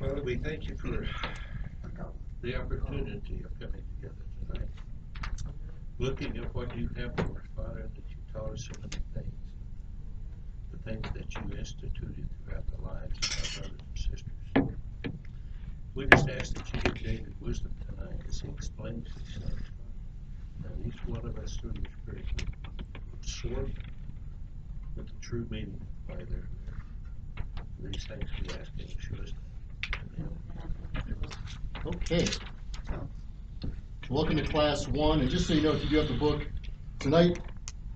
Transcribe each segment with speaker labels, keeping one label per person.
Speaker 1: Well, we thank you for the opportunity of coming together tonight. Looking at what you have for us, Father, that you taught us so many things. The things that you instituted throughout the lives of our brothers and sisters. We just ask that you give David wisdom tonight as he explains things. And each one of us through your spirit absorb with the true meaning they're there. These things we ask in Yeshua's name.
Speaker 2: Okay. Welcome to class one, and just so you know, if you do have the book, tonight,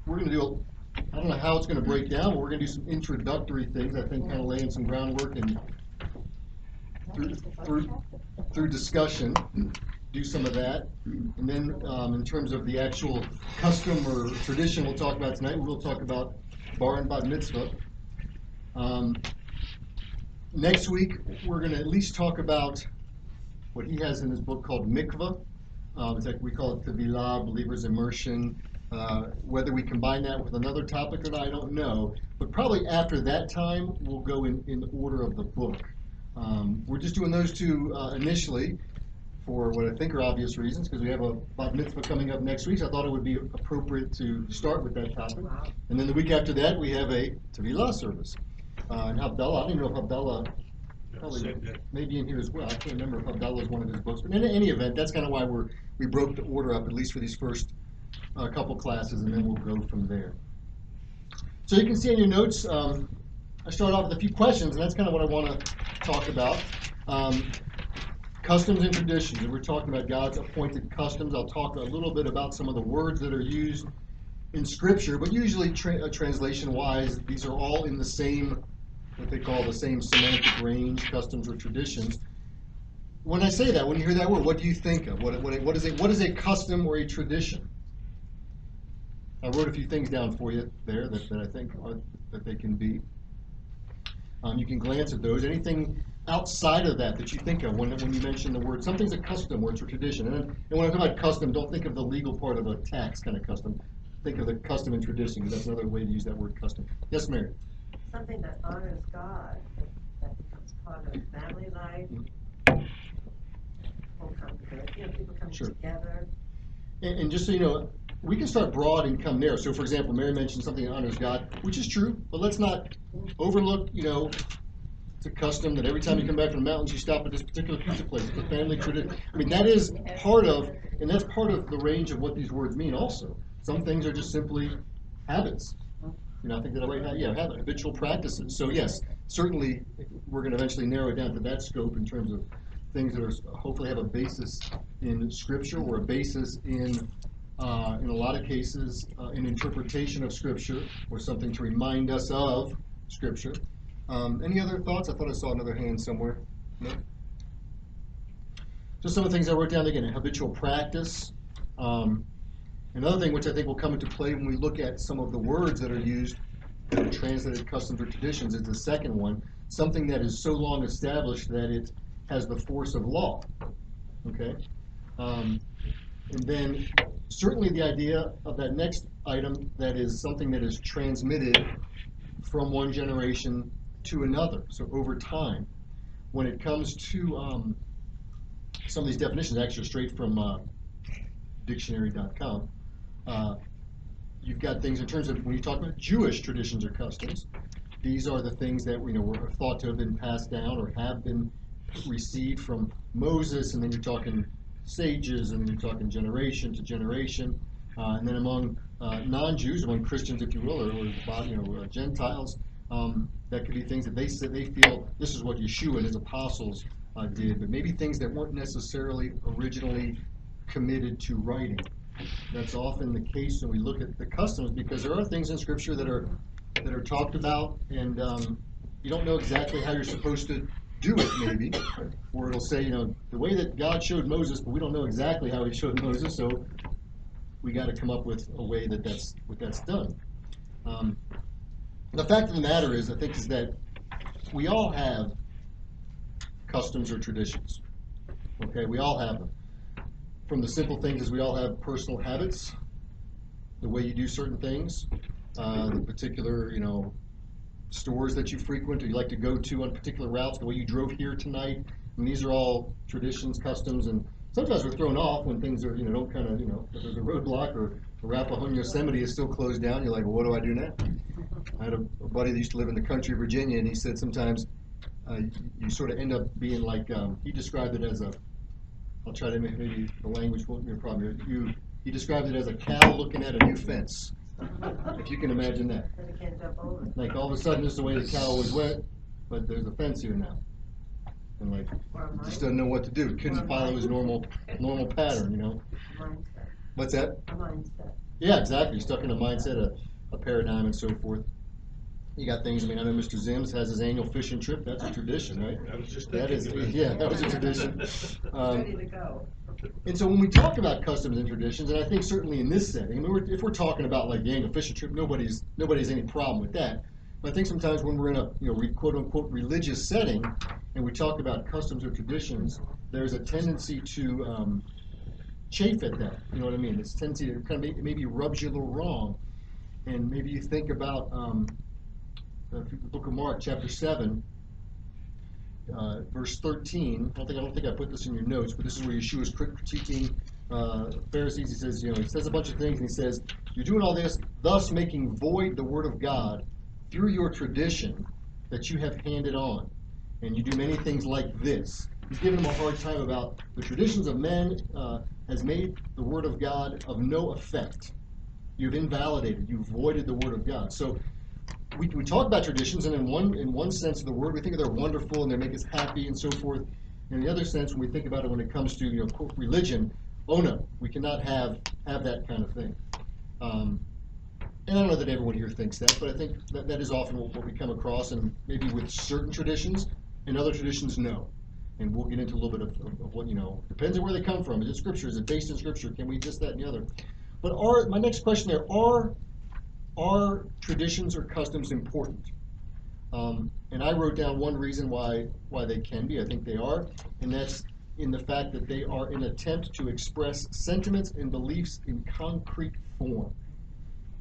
Speaker 2: we're gonna do, a I don't know how it's gonna break down, but we're gonna do some introductory things, I think, kind of laying some groundwork and through, through, through discussion, do some of that. And then, um, in terms of the actual custom or tradition we'll talk about tonight, we'll talk about bar and bat mitzvah. Um, next week, we're gonna at least talk about what he has in his book called Mikvah. Um, it's like we call it Tevilah, Believer's Immersion. Uh, whether we combine that with another topic or not, I don't know. But probably after that time, we'll go in, in order of the book. Um, we're just doing those two uh, initially for what I think are obvious reasons, because we have a bat mitzvah coming up next week. So I thought it would be appropriate to start with that topic. And then the week after that, we have a Tevilah service. Uh, and Havdalah, I don't even know if Havdalah probably maybe in here as well. I can't remember if Havdalah was one of his books, but in any event, that's kind of why we're we broke the order up at least for these first uh, couple classes, and then we'll go from there. So you can see in your notes, um, I start off with a few questions, and that's kind of what I want to talk about. Um, customs and traditions, and we're talking about God's appointed customs. I'll talk a little bit about some of the words that are used in Scripture, but usually tra- uh, translation-wise, these are all in the same what they call the same semantic range, customs or traditions. When I say that, when you hear that word, what do you think of? What, what, what is a what is a custom or a tradition? I wrote a few things down for you there that, that I think are, that they can be. Um, you can glance at those. Anything outside of that that you think of when, when you mention the word something's a custom or it's a tradition. And, and when I talk about custom, don't think of the legal part of a tax kind of custom. Think of the custom and tradition because that's another way to use that word custom. Yes, Mary.
Speaker 3: Something that honors God, that becomes part of family life. Mm-hmm. Whole congregation, you know, people coming
Speaker 2: Sure.
Speaker 3: together.
Speaker 2: And, and just so you know, we can start broad and come narrow. So, for example, Mary mentioned something that honors God, which is true, but let's not overlook, you know, it's a custom that every time you come back from the mountains, you stop at this particular pizza place. It's a family tradition. I mean, that is part of, and that's part of the range of what these words mean also. Some things are just simply habits. You I think that right now, yeah, habit, habitual practices. So yes, certainly, we're gonna eventually narrow it down to that scope in terms of things that are, hopefully have a basis in scripture or a basis in, uh, in a lot of cases, uh, an interpretation of scripture or something to remind us of scripture. Um, any other thoughts? I thought I saw another hand somewhere. No? Just some of the things I wrote down again, habitual practice. Um, Another thing which I think will come into play when we look at some of the words that are used are translated customs or traditions is the second one, something that is so long established that it has the force of law. Okay? Um, and then certainly the idea of that next item that is something that is transmitted from one generation to another, so over time. When it comes to um, some of these definitions, actually straight from uh, dictionary.com, uh, you've got things in terms of when you talk about Jewish traditions or customs, these are the things that you know were thought to have been passed down or have been received from Moses, and then you're talking sages, and then you're talking generation to generation, uh, and then among uh, non-Jews, among Christians, if you will, or, or you know uh, Gentiles, um, that could be things that they said they feel this is what Yeshua and his apostles uh, did, but maybe things that weren't necessarily originally committed to writing. That's often the case when we look at the customs because there are things in Scripture that are that are talked about, and um, you don't know exactly how you're supposed to do it, maybe. Or it'll say, you know, the way that God showed Moses, but we don't know exactly how He showed Moses, so we got to come up with a way that that's what that's done. Um, the fact of the matter is, I think, is that we all have customs or traditions. Okay, we all have them. From the simple things is we all have personal habits, the way you do certain things, uh, the particular, you know, stores that you frequent or you like to go to on particular routes, the way you drove here tonight. And these are all traditions, customs, and sometimes we're thrown off when things are, you know, don't kind of, you know, if there's a roadblock or Arapahoe Yosemite is still closed down, you're like, well, what do I do now? I had a, a buddy that used to live in the country of Virginia, and he said sometimes uh, you, you sort of end up being like, um, he described it as a, I'll try to make, maybe the language won't be a problem. You, he described it as a cow looking at a new fence, if you can imagine that.
Speaker 3: Then you can't jump over.
Speaker 2: Like all of a sudden, is the way the cow was wet, but there's a fence here now. And like,
Speaker 3: Or a
Speaker 2: he just doesn't know what to do. Couldn't follow his normal, normal pattern, you know?
Speaker 3: mindset,
Speaker 2: What's that?
Speaker 3: a mindset.
Speaker 2: Yeah, exactly. Stuck in a mindset, a, a paradigm, and so forth. You got things. I mean, I know Mr. Zims has his annual fishing trip. That's a tradition, right?
Speaker 1: I was just
Speaker 2: That is,
Speaker 1: thinking
Speaker 2: yeah, that was a tradition. Um,
Speaker 3: Ready to go.
Speaker 2: and so when we talk about customs and traditions, and I think certainly in this setting, I mean, we're, if we're talking about like the annual fishing trip, nobody's nobody has any problem with that. But I think sometimes when we're in a you know re, quote unquote religious setting, and we talk about customs or traditions, there's a tendency to um, chafe at that. You know what I mean? It's a tendency to kind of maybe, maybe rubs you a little wrong, and maybe you think about um, the book of Mark, chapter seven, uh, verse 13. I don't think I don't think I put this in your notes, but this is where Yeshua is crit- critiquing uh, Pharisees. He says, you know, he says a bunch of things, and he says, "You're doing all this, thus making void the word of God through your tradition that you have handed on, and you do many things like this." He's giving them a hard time about the traditions of men uh, has made the word of God of no effect. You've invalidated, you've voided the word of God. So we, we talk about traditions, and in one in one sense of the word, we think they're wonderful and they make us happy and so forth. In the other sense, when we think about it, when it comes to you know religion, oh no, we cannot have have that kind of thing. Um, and I don't know that everyone here thinks that, but I think that, that is often what, what we come across, and maybe with certain traditions, and other traditions, no. And we'll get into a little bit of, of, of what you know depends on where they come from. Is it scripture? Is it based in scripture? Can we this, that, and the other? But are my next question there are are traditions or customs important? Um, and I wrote down one reason why why they can be. I think they are, and that's in the fact that they are an attempt to express sentiments and beliefs in concrete form.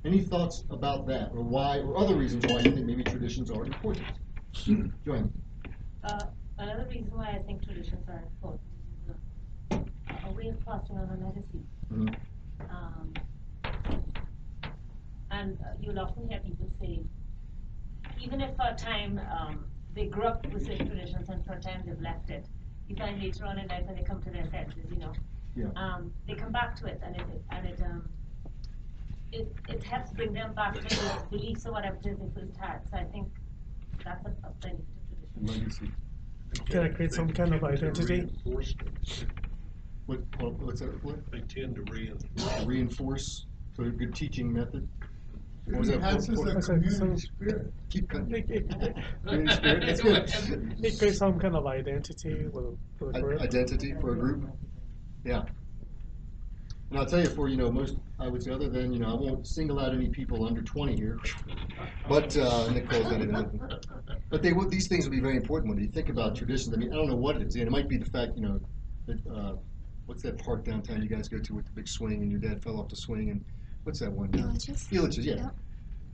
Speaker 2: Any thoughts about that, or why, or other reasons why you think maybe traditions are important? Joanne.
Speaker 4: Uh, another reason why I think traditions are important is a, a way of passing on a legacy.
Speaker 2: Mhm.
Speaker 4: Um, and uh, you'll often hear people say, even if for a time um, they grew up with certain traditions and for a time they've left it, you find later on in life when they come to their senses, you know,
Speaker 2: Yeah.
Speaker 4: um, they come back to it and it and it um, it, it helps bring them back to those beliefs or whatever it is they first had. So I think that's a, a benefit of tradition.
Speaker 2: Legacy.
Speaker 5: Can I create some kind of
Speaker 1: They tend to
Speaker 5: identity?
Speaker 2: What, what, what's that? What?
Speaker 1: They tend to reinforce.
Speaker 2: Reinforce. So a good teaching method. What was that?
Speaker 6: Enhances the community spirit.
Speaker 2: Keep cutting.
Speaker 5: It, it, it,
Speaker 2: Community spirit. That's good.
Speaker 5: it creates some kind of identity with, with the
Speaker 2: I-
Speaker 5: group.
Speaker 2: identity for a group. Yeah. And I'll tell you, for you know most, I would say, other than you know, I won't single out any people under 20 here, but uh, Nicole's not even looking. But they will. These things will be very important when you think about traditions. I mean, I don't know what it is. And it might be the fact, you know, that uh, what's that park downtown you guys go to with the big swing, and your dad fell off the swing, and what's that one? down-
Speaker 7: Villages?
Speaker 2: Villages, yeah.
Speaker 7: Yep.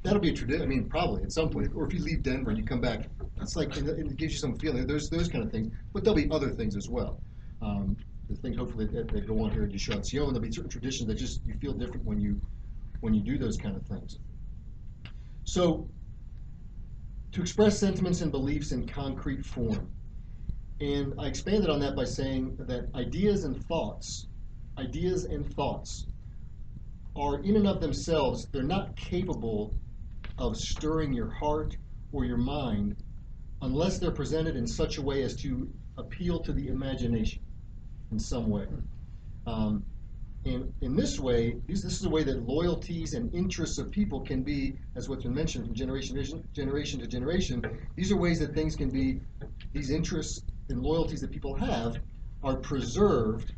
Speaker 2: That'll be a tradition. I mean, probably at some point, or if you leave Denver and you come back, that's like it, it gives you some feeling. There's those kind of things, but there'll be other things as well. Um, the things hopefully that, that go on here at Yeshua Tzion, there'll be certain traditions that just you feel different when you when you do those kind of things. So, to express sentiments and beliefs in concrete form, and I expanded on that by saying that ideas and thoughts, ideas and thoughts, are in and of themselves they're not capable of stirring your heart or your mind unless they're presented in such a way as to appeal to the imagination in some way. Um, in this way, this, this is a way that loyalties and interests of people can be, as what's been mentioned from generation to generation to generation. These are ways that things can be, these interests and loyalties that people have are preserved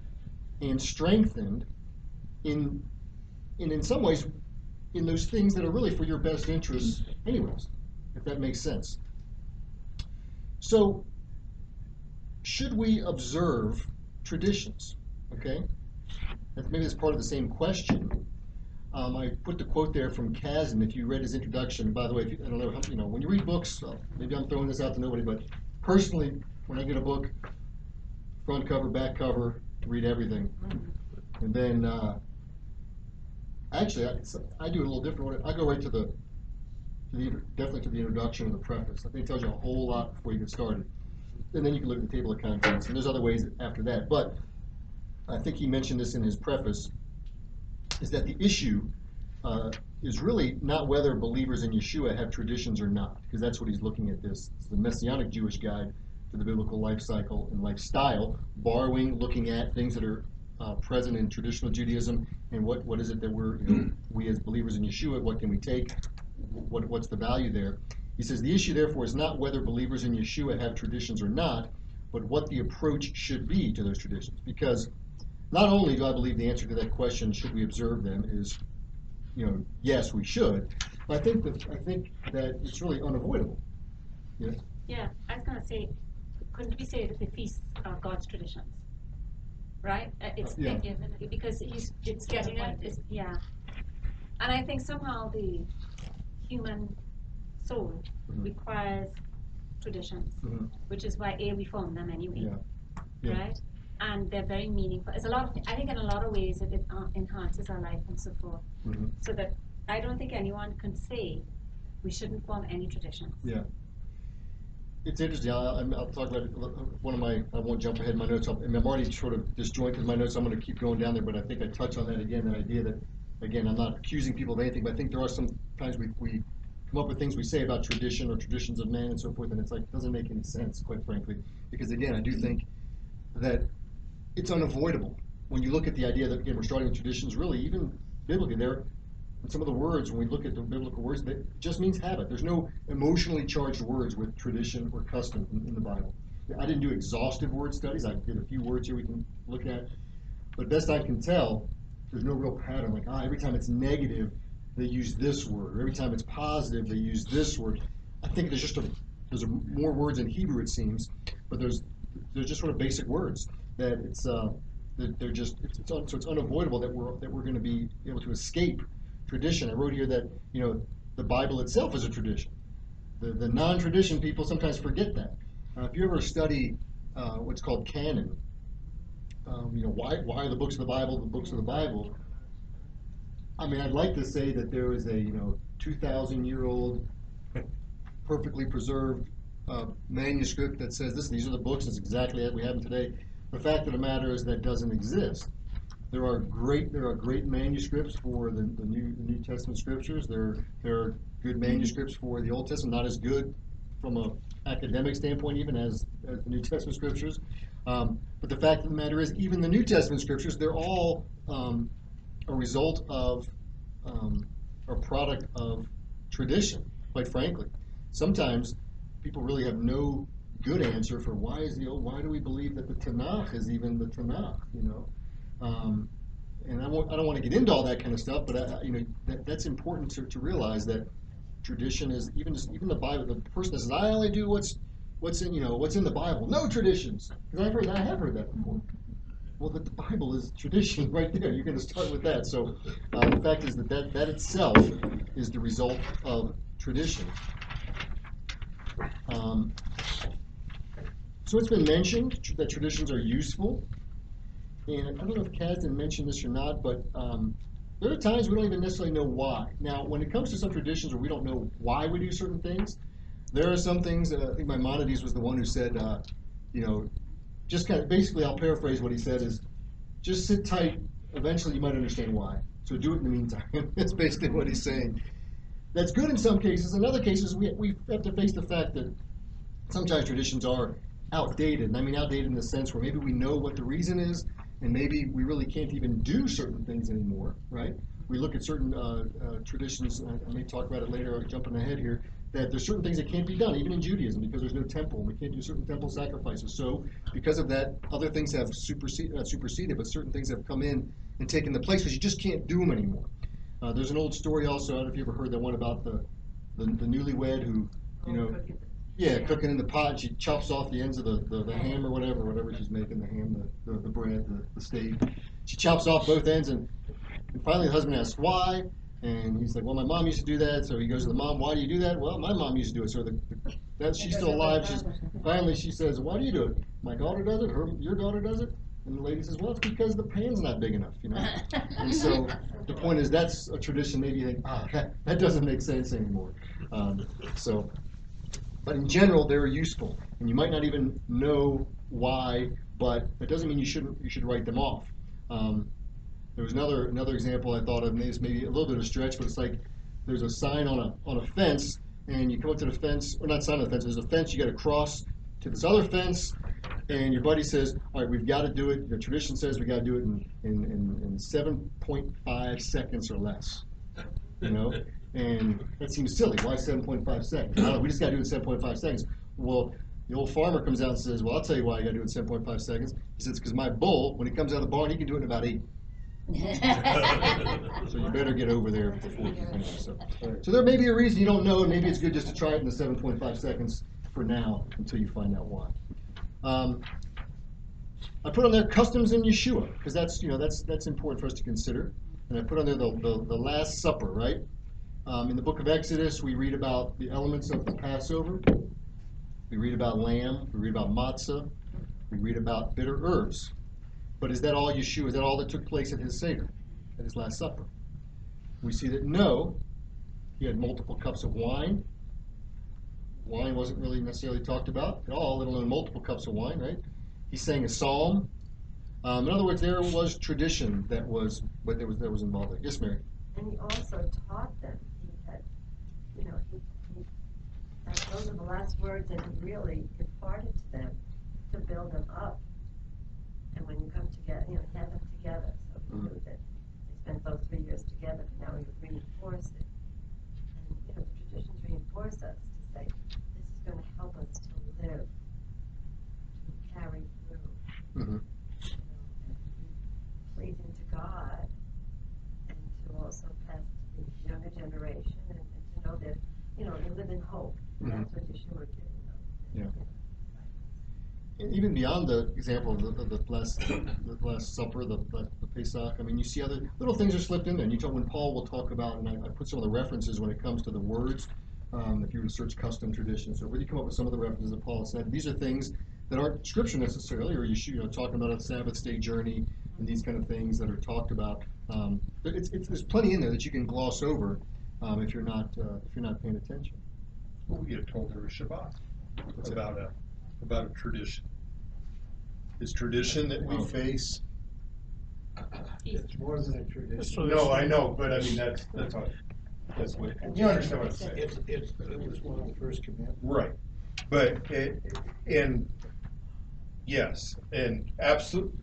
Speaker 2: and strengthened in, in, in some ways, in those things that are really for your best interests, anyways, if that makes sense. So, should we observe traditions? Okay, maybe that's part of the same question. Um, I put the quote there from Kasdan, if you read his introduction, by the way, you, I don't know, how, you know, when you read books, uh, maybe I'm throwing this out to nobody, but personally, when I get a book, front cover, back cover, read everything. And then, uh, actually, I, I do it a little different. I go right to the, to the, definitely to the introduction and the preface. I think it tells you a whole lot before you get started. And then you can look at the table of contents, and there's other ways after that. But I think he mentioned this in his preface, is that the issue uh, is really not whether believers in Yeshua have traditions or not, because that's what he's looking at this. It's the Messianic Jewish Guide to the Biblical Life Cycle and Lifestyle, borrowing, looking at things that are uh, present in traditional Judaism, and what, what is it that we're, you know, we as believers in Yeshua, what can we take? What, what's the value there? He says, the issue therefore is not whether believers in Yeshua have traditions or not, but what the approach should be to those traditions. Because not only do I believe the answer to that question, should we observe them, is, you know, yes, we should, but I think that, I think that it's really unavoidable. Yes?
Speaker 6: Yeah, I was gonna say, couldn't we say that the feast are God's traditions? Right? Uh, It's,
Speaker 2: Yeah.
Speaker 6: it- because he's, it's getting at, it's, yeah. And I think somehow the human soul
Speaker 2: Mhm.
Speaker 6: requires traditions,
Speaker 2: Mhm.
Speaker 6: which is why A, we form them anyway,
Speaker 2: Yeah. Yeah.
Speaker 6: right? And they're very meaningful. It's a lot of, I think in a lot of ways it uh, enhances our life and so forth.
Speaker 2: Mhm.
Speaker 6: So that I don't think anyone can say we shouldn't form any traditions.
Speaker 2: Yeah. It's interesting, I'll, I'll talk about one of my, I won't jump ahead in my notes, and I'm already sort of disjointed in my notes, I'm gonna keep going down there, but I think I touch on that again, that idea that, again, I'm not accusing people of anything, but I think there are some times we, we come up with things we say about tradition or traditions of man and so forth, and it's like, it doesn't make any sense, quite frankly. Because again, I do think that it's unavoidable. When you look at the idea that, again, we're starting traditions, really, even biblically, there, some of the words, when we look at the biblical words, that just means habit. There's no emotionally charged words with tradition or custom in, in the Bible. I didn't do exhaustive word studies. I did a few words here we can look at. But best I can tell, there's no real pattern. Like, ah, every time it's negative, they use this word. Or every time it's positive, they use this word. I think there's just a, there's a, more words in Hebrew, it seems, but there's, there's just sort of basic words that it's, uh, that they're just, it's, it's, un, so it's unavoidable that we're, that we're going to be able to escape tradition. I wrote here that, you know, the Bible itself is a tradition. The, the non-tradition people sometimes forget that. Uh, if you ever study uh, what's called canon, um, you know, why, why are the books of the Bible the books of the Bible? I mean, I'd like to say that there is a, you know, 2,000 year old perfectly preserved uh, manuscript that says this, these are the books, it's exactly as we have them today. The fact of the matter is that doesn't exist. There are great there are great manuscripts for the, the New the New Testament scriptures. There there are good manuscripts for the Old Testament, not as good from a academic standpoint even as, as the New Testament scriptures. Um, but the fact of the matter is, even the New Testament scriptures, they're all um, a result of um, a product of tradition. Quite frankly, sometimes people really have no good answer for why is the old, why do we believe that the Tanakh is even the Tanakh? You know. Um, and I, I don't want to get into all that kind of stuff, but I, you know that, that's important to, to realize that tradition is even just, even the Bible. The person that says I only do what's what's in you know what's in the Bible, no traditions. Because I've heard I have heard that before. Well, that the Bible is tradition right there. You're going to start with that. So uh, the fact is that, that that itself is the result of tradition. Um, so it's been mentioned that traditions are useful. And I don't know if Kasdan mentioned this or not, but um, there are times we don't even necessarily know why. Now, when it comes to some traditions where we don't know why we do certain things, there are some things, uh, I think Maimonides was the one who said, uh, you know, just kind of, basically, I'll paraphrase what he said is, just sit tight, eventually you might understand why. So do it in the meantime. That's basically what he's saying. That's good in some cases. In other cases, we, we have to face the fact that sometimes traditions are outdated. And I mean outdated in the sense where maybe we know what the reason is, and maybe we really can't even do certain things anymore, right? We look at certain uh, uh, traditions, and I, I may talk about it later, I'm jumping ahead here, that there's certain things that can't be done, even in Judaism, because there's no temple. We can't do certain temple sacrifices. So, because of that, other things have superseded, not superseded, but certain things have come in and taken the place because you just can't do them anymore. Uh, there's an old story also, I don't know if you ever heard that one about the, the, the newlywed who, you know, yeah, cooking in the pot. She chops off the ends of the, the, the ham or whatever, whatever she's making the ham, the, the, the bread, the, the steak. She chops off both ends and And finally, the husband asks why, and he's like, "Well, my mom used to do that." So he goes to the mom, "Why do you do that?" Well, my mom used to do it. So the, the that she's still alive. She's finally she says, "Why do you do it?" My daughter does it. Her your daughter does it. And the lady says, "Well, it's because the pan's not big enough, you know." And so the point is, that's a tradition. Maybe you think, ah, that, that doesn't make sense anymore. Um, so, but in general, they're useful, and you might not even know why, but that doesn't mean you shouldn't. You should write them off. Um, there was another another example I thought of, and this maybe a little bit of a stretch, but it's like there's a sign on a on a fence, and you come up to the fence, or not sign on the fence. There's a fence you got to cross to this other fence, and your buddy says, "All right, we've got to do it. The tradition says we got to do it in in, in, in 7.5 seconds or less." You know, and that seems silly. Why 7.5 seconds? I don't know, we just got to do it in 7.5 seconds. Well, the old farmer comes out and says, "Well, I'll tell you why you got to do it in 7.5 seconds." He says, "Because my bull, when he comes out of the barn, he can do it in about eight. So you better get over there before you finish." So, so there may be a reason you don't know, and maybe it's good just to try it in the 7.5 seconds for now until you find out why. Um, I put on there customs in Yeshua because that's you know that's that's important for us to consider, and I put on there the the, the Last Supper, right? Um, in the book of Exodus, we read about the elements of the Passover. We read about lamb. We read about matzah. We read about bitter herbs. But is that all Yeshua? Is that all that took place at his Seder, at his Last Supper? We see that no, he had multiple cups of wine. Wine wasn't really necessarily talked about at all, let alone multiple cups of wine, right? He sang a psalm. Um, in other words, there was tradition that was, but there was that was involved. Yes, Mary.
Speaker 3: And he also taught them, you know, he, he, those are the last words that he really imparted to them to build them up. And when you come together, you know, he had them together, so he knew that they spent those three years together, but now he would reinforce it. And, you know, the traditions reinforce us to say, this is gonna help us to live, to carry through
Speaker 2: Mm-hmm.
Speaker 3: you know, and be pleasing to God, and to also pass to the younger generation, and, and to know that, you know, they live in hope. And that's what Yeshua was giving them.
Speaker 2: Yeah. And even beyond the example of the, the, the last the last supper, the, the, the Pesach, I mean, you see other little things are slipped in there. And you talk when Paul will talk about, and I, I put some of the references when it comes to the words. Um, if you were to search custom traditions, so where you come up with some of the references that Paul said. These are things that aren't scripture necessarily, or you should, you know, talking about a Sabbath day journey and these kind of things that are talked about. Um, but it's, it's, there's plenty in there that you can gloss over um, if you're not uh, if you're not paying attention.
Speaker 7: Well, we get told there was Shabbat
Speaker 2: What's that?
Speaker 7: about a, about a tradition. Is tradition that we face?
Speaker 5: It's more than a tradition.
Speaker 7: No, I know, but I mean, that's, that's what, that's what, you understand what I'm saying?
Speaker 8: It's, it's, it was one of the first commandments.
Speaker 7: Right, but it, and, yes, and absolute,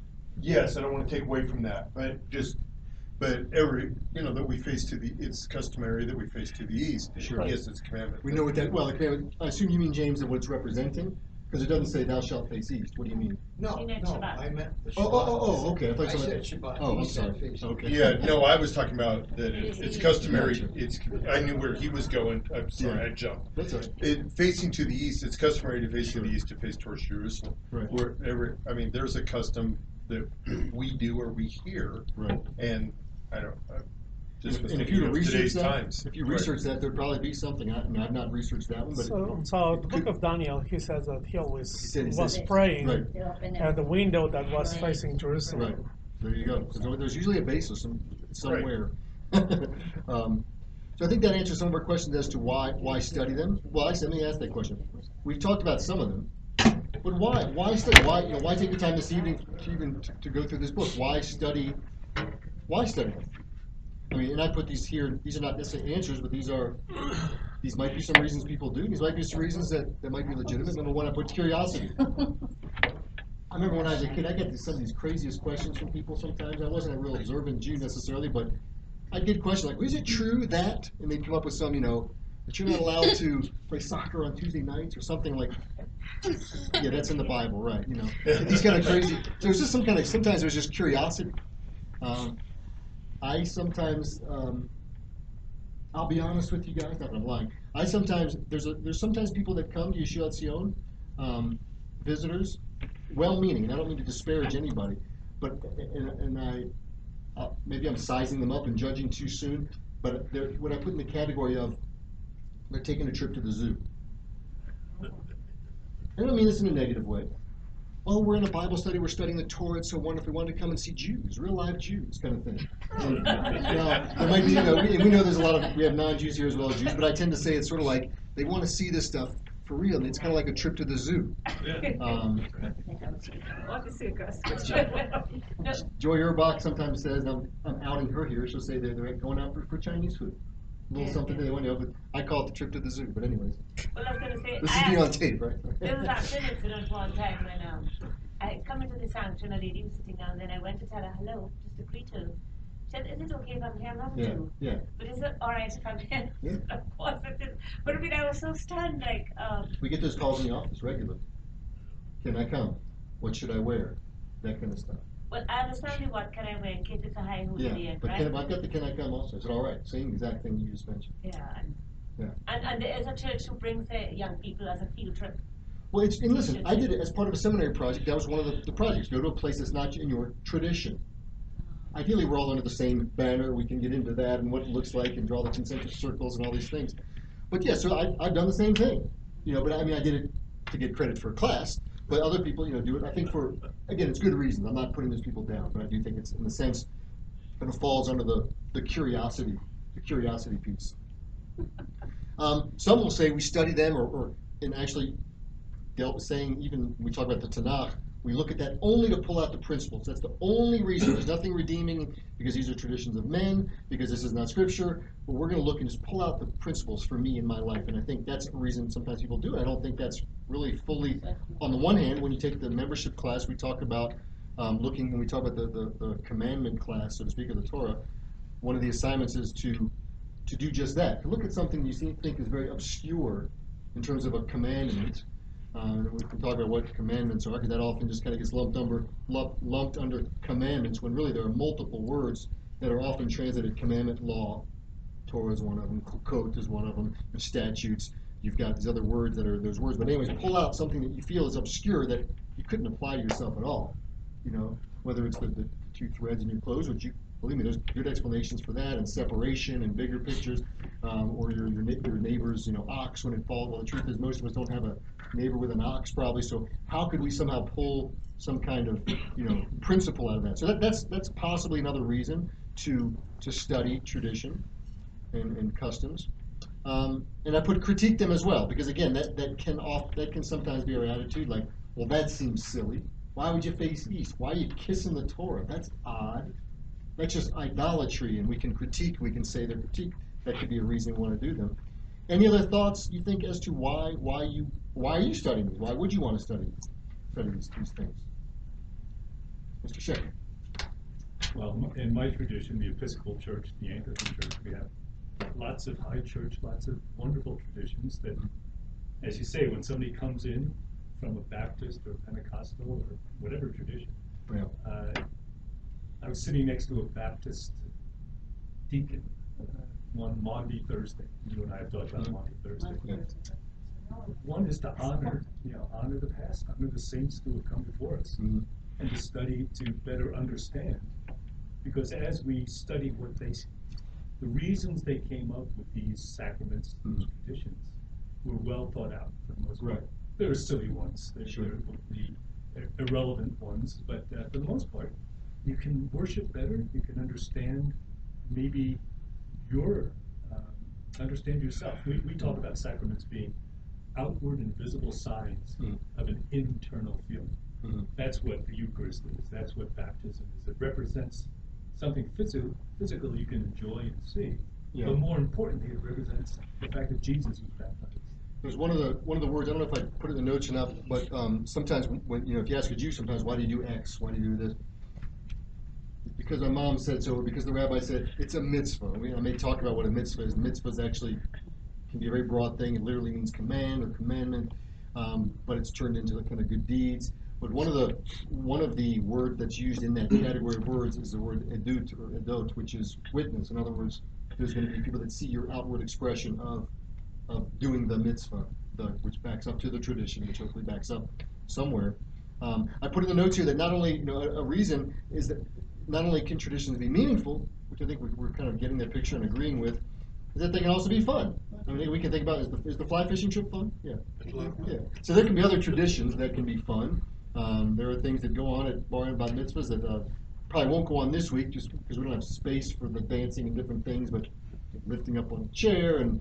Speaker 7: yes, I don't wanna take away from that, but just, but every, you know, that we face to the, it's customary that we face to the east.
Speaker 2: Sure.
Speaker 7: Yes, it's a commandment.
Speaker 2: We know what that, well, the commandment- I assume you mean, James, that what it's representing? Because it doesn't say thou shalt face east. What do you mean?
Speaker 8: No,
Speaker 4: You meant
Speaker 8: no,
Speaker 4: Shabbat.
Speaker 8: I meant the Shabbat.
Speaker 2: Oh, oh, oh, oh, okay, I thought
Speaker 8: I
Speaker 2: you
Speaker 8: said
Speaker 2: said-
Speaker 8: Shabbat.
Speaker 2: Oh, I'm
Speaker 8: He said
Speaker 2: sorry.
Speaker 8: face.
Speaker 2: Okay.
Speaker 7: Yeah, no, I was talking about that
Speaker 6: It
Speaker 7: it-
Speaker 6: is
Speaker 7: customary, it's, I knew where he was going, I'm sorry,
Speaker 2: Yeah.
Speaker 7: I jumped.
Speaker 2: That's all right.
Speaker 7: It, facing to the east, it's customary to face to the east to face towards Jerusalem.
Speaker 2: Right.
Speaker 7: Wherever, I mean, there's a custom that we do or we hear,
Speaker 2: Right.
Speaker 7: and I don't, I just was
Speaker 2: And if
Speaker 7: thinking
Speaker 2: you
Speaker 7: of
Speaker 2: research
Speaker 7: today's
Speaker 2: that,
Speaker 7: times.
Speaker 2: if you
Speaker 7: Right.
Speaker 2: research that, there'd probably be something. I, I mean, I've not researched that one, but.
Speaker 5: So, so the book of Daniel, he says that he always
Speaker 2: He said- he
Speaker 5: was
Speaker 2: said-
Speaker 5: praying
Speaker 2: Right.
Speaker 5: at the window that was facing Jerusalem.
Speaker 2: Right. There you go. 'Cause there- there's usually a basis some, somewhere. um, so I think that answers some of our questions as to why why study them. Well, actually, let me ask that question. We've talked about some of them, but why why study? Why you know, why take the time this evening to even to, to go through this book? Why study? Why study them? I mean, and I put these here. These are not necessarily answers, but these are these might be some reasons people do. These might be some reasons that, that might be legitimate. Number one, I put curiosity. I remember when I was a kid, I got these- some of these craziest questions from people sometimes. I wasn't a real observant Jew necessarily, but I'd get questions like, is it true that? And they'd come up with some, you know, that you're not allowed to play soccer on Tuesday nights or something like, yeah, that's in the Bible, right, you know. These kind of crazy, so it's just some kind of, sometimes there's just curiosity. Um, I sometimes, um, I'll be honest with you guys, not that I'm lying. I sometimes, there's a, there's sometimes people that come to Yeshua Sion, um, visitors, well-meaning, and I don't mean to disparage anybody, but and, and I uh, maybe I'm sizing them up and judging too soon, but they're, what I put in the category of, they're taking a trip to the zoo. I don't mean this in a negative way. Oh, we're in a Bible study, we're studying the Torah, it's so wonderful, we wanted to come and see Jews, real live Jews kind of thing. And, now, there might be, you know, we, we know there's a lot of, we have non-Jews here as well as Jews, but I tend to say it's sort of like, they want to see this stuff for real, and it's kind of like a trip to the zoo. Um,
Speaker 6: Obviously, a ghost.
Speaker 2: Joy Urbach sometimes says, I'm, I'm outing her here, she'll say they're, they're going out for, for Chinese food. Little
Speaker 4: Yeah,
Speaker 2: something
Speaker 4: yeah.
Speaker 2: they want to know, but I call it the trip to the zoo, but anyways.
Speaker 4: Well, I was gonna say,
Speaker 2: This is
Speaker 4: I
Speaker 2: being on tape, right?
Speaker 4: There was an incident one time when um, I come into the sanctuary and a lady was sitting down, then I went to tell her hello, just to greet her. She said, is it okay if I'm here? I'm not
Speaker 2: Yeah, yeah.
Speaker 4: But is it alright if I'm here?
Speaker 2: Yeah.
Speaker 4: Of course it is. But I mean, I was so stunned, like, um,
Speaker 2: We get those calls in the office regularly. Can I come? What should I wear? That kind of stuff.
Speaker 4: Well, I understand you what can I wear in case it's a high
Speaker 2: Yeah,
Speaker 4: holy day,
Speaker 2: but can, I've got the can I come also. Is it all right, same exact thing you just mentioned.
Speaker 4: Yeah. and-
Speaker 2: Yeah.
Speaker 4: And, and there is a church who brings their young people as a field trip.
Speaker 2: Well, it's, and listen, I did it as part of a seminary project. That was one of the, the projects. Go to a place that's not in your tradition. Ideally, we're all under the same banner. We can get into that and what it looks like and draw the concentric circles and all these things. But yeah, so I, I've done the same thing. You know, but I mean, I did it to get credit for a class. But other people, you know, do it. I think for again, it's good reasons. I'm not putting those people down, but I do think it's in a sense kind of falls under the the curiosity, the curiosity piece. Um, some will say we study them, or, or and actually dealt saying even we talk about the Tanakh, we look at that only to pull out the principles. That's the only reason. There's nothing redeeming because these are traditions of men, because this is not scripture. But we're going to look and just pull out the principles for me in my life. And I think that's the reason sometimes people do it. I don't think that's really fully. On the one hand, when you take the membership class, we talk about um, looking when we talk about the, the, the commandment class, so to speak, of the Torah. One of the assignments is to to do just that. To look at something you think is very obscure in terms of a commandment. Uh, we can talk about what commandments are, because that often just kind of gets lumped under lumped, lumped under commandments, when really there are multiple words that are often translated commandment, law. Torah is one of them, Chok is one of them, statutes. You've got these other words that are those words, but anyways, pull out something that you feel is obscure that you couldn't apply to yourself at all. You know, whether it's the, the two threads in your clothes, which you believe me, there's good explanations for that, and separation and bigger pictures, um, or your your, your neighbor's you know ox when it falls. Well, the truth is, most of us don't have a neighbor with an ox probably. So how could we somehow pull some kind of you know principle out of that? So that, that's that's possibly another reason to to study tradition and, and customs. Um, and I put critique them as well because again that, that can off that can sometimes be our attitude like well that seems silly why would you face east why are you kissing the Torah that's odd that's just idolatry and we can critique we can say they're critique that could be a reason we want to do them any other thoughts you think as to why why you why are you studying these why would you want to study study these, these things Mr. Shepherd
Speaker 9: Well, in my tradition, the Episcopal Church, the Anglican Church, we have lots of high church, lots of wonderful traditions that, as you say, when somebody comes in from a Baptist or Pentecostal or whatever tradition,
Speaker 2: yeah.
Speaker 9: uh, I was sitting next to a Baptist deacon one Maundy Thursday. You and I have talked about Maundy Thursday. One is to honor, you know, honor the past, honor the saints who have come before us
Speaker 2: Mhm.
Speaker 9: and to study to better understand. Because as we study what they, the reasons they came up with these sacraments, these
Speaker 2: Mhm.
Speaker 9: traditions, were well thought out for the most part.
Speaker 2: Right.
Speaker 9: There are silly ones, there
Speaker 2: Sure.
Speaker 9: are the irrelevant ones, but uh, for the most part, you can worship better, you can understand maybe your, um, understand yourself. We, we talk about sacraments being outward and visible signs
Speaker 2: Mm.
Speaker 9: of an internal feeling.
Speaker 2: Mhm.
Speaker 9: That's what the Eucharist is. That's what baptism is. It represents something physical, physical you can enjoy and see.
Speaker 2: Yeah.
Speaker 9: But more importantly, it represents the fact that Jesus was baptized.
Speaker 2: There's one of the one of the words I don't know if I put it in the notes enough, but um, sometimes when you know if you ask a Jew, sometimes why do you do X? Why do you do this? Because my mom said so, or because the rabbi said it's a mitzvah. We, I may talk about what a mitzvah is. Mitzvah is actually can be a very broad thing. It literally means command or commandment, um, but it's turned into the kind of good deeds. But one of the one of the word that's used in that category of words is the word edut or edot, which is witness. In other words, there's going to be people that see your outward expression of of doing the mitzvah, the, which backs up to the tradition, which hopefully backs up somewhere. Um, I put in the notes here that not only you know a, a reason is that not only can traditions be meaningful, which I think we're, kind of getting that picture and agreeing with, is that they can also be fun. I mean, we can think about, is the, is the fly fishing trip fun? Yeah. Yeah. So there can be other traditions that can be fun. Um, there are things that go on at bar and bat mitzvahs that uh, probably won't go on this week just because we don't have space for the dancing and different things, but lifting up on a chair and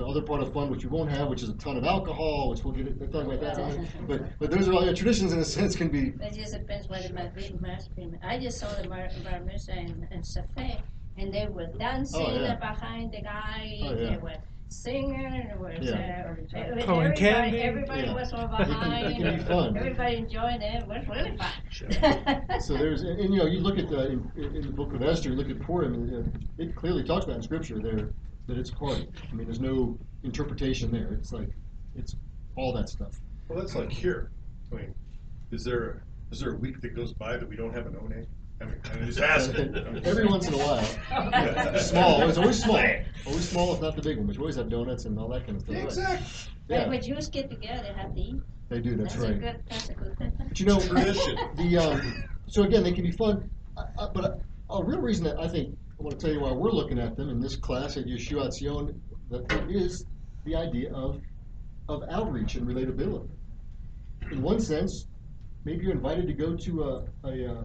Speaker 2: the other part of fun, which you won't have, which is a ton of alcohol, which we'll get we'll talk about that. later. But but those are all yeah, traditions in a sense can be
Speaker 10: It just depends what the bar must be. I just saw the bar, bar mitzvah in, in Safed, and they were dancing
Speaker 2: Oh, yeah.
Speaker 10: behind the guy,
Speaker 2: Oh,
Speaker 10: they were singing, it was,
Speaker 2: Yeah.
Speaker 10: uh, was everybody,
Speaker 5: candy.
Speaker 10: everybody
Speaker 2: Yeah.
Speaker 10: was all
Speaker 2: It can- it can be fun.
Speaker 10: everybody enjoying it, it was really fun.
Speaker 2: So there's, and, and, you know, you look at the, in, in the book of Esther, you look at Purim, and uh, it clearly talks about in scripture there that it's party. I mean, there's no interpretation there. It's like, it's all that stuff.
Speaker 7: Well, that's like here. I mean, is there, is there a week that goes by that we don't have an Oneg? I mean, I'm just asking.
Speaker 2: Every once in a while. Small, it's always small. Always small, if not the big one, but you always have donuts and all that kind of stuff. right?
Speaker 7: Exactly.
Speaker 10: Like
Speaker 2: Yeah,
Speaker 10: when Jews get together, have to eat.
Speaker 2: they do, that's
Speaker 10: That's a
Speaker 2: right.
Speaker 10: good, that's a good thing.
Speaker 2: But you know,
Speaker 7: Tradition.
Speaker 2: the um, so again, they can be fun, uh, uh, but a, a real reason that I think I want to tell you why we're looking at them in this class at Yeshua Zion that is the idea of of outreach and relatability. In one sense, maybe you're invited to go to a, a, uh,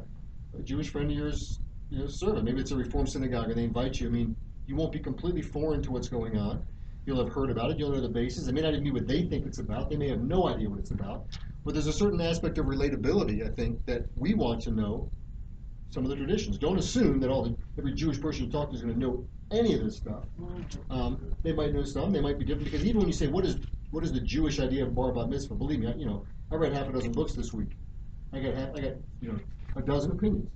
Speaker 2: a Jewish friend of yours, you know, serve it. Maybe it's a Reform synagogue, and they invite you. I mean, you won't be completely foreign to what's going on. You'll have heard about it. You'll know the basis. It may not even be what they think it's about. They may have no idea what it's about. But there's a certain aspect of relatability, I think, that we want to know some of the traditions. Don't assume that all the every Jewish person you talk to is going to know any of this stuff. Um, they might know some. They might be different because even when you say what is what is the Jewish idea of bar bat mitzvah, believe me, I, you know, I read half a dozen books this week. I got half, I got you know a dozen opinions,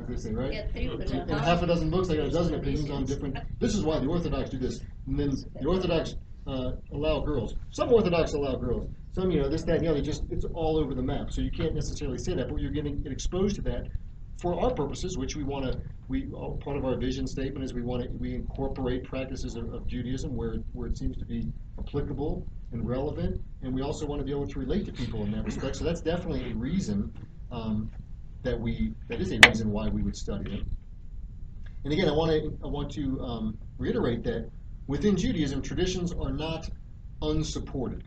Speaker 2: as they say, right?
Speaker 10: Get three
Speaker 2: In
Speaker 10: percent.
Speaker 2: in half a dozen books, I got a dozen opinions on different. This is why the Orthodox do this, and then the Orthodox uh, allow girls. Some Orthodox allow girls. Some, you know, this, that, and the other. Just it's all over the map. So you can't necessarily say that, but you're getting exposed to that for our purposes, which we want to. We all, part of our vision statement is we want to we incorporate practices of, of Judaism where where it seems to be applicable and relevant, and we also want to be able to relate to people in that respect. So that's definitely a reason um, that we that is a reason why we would study it. And again, I want to I want to um, reiterate that within Judaism, traditions are not unsupported.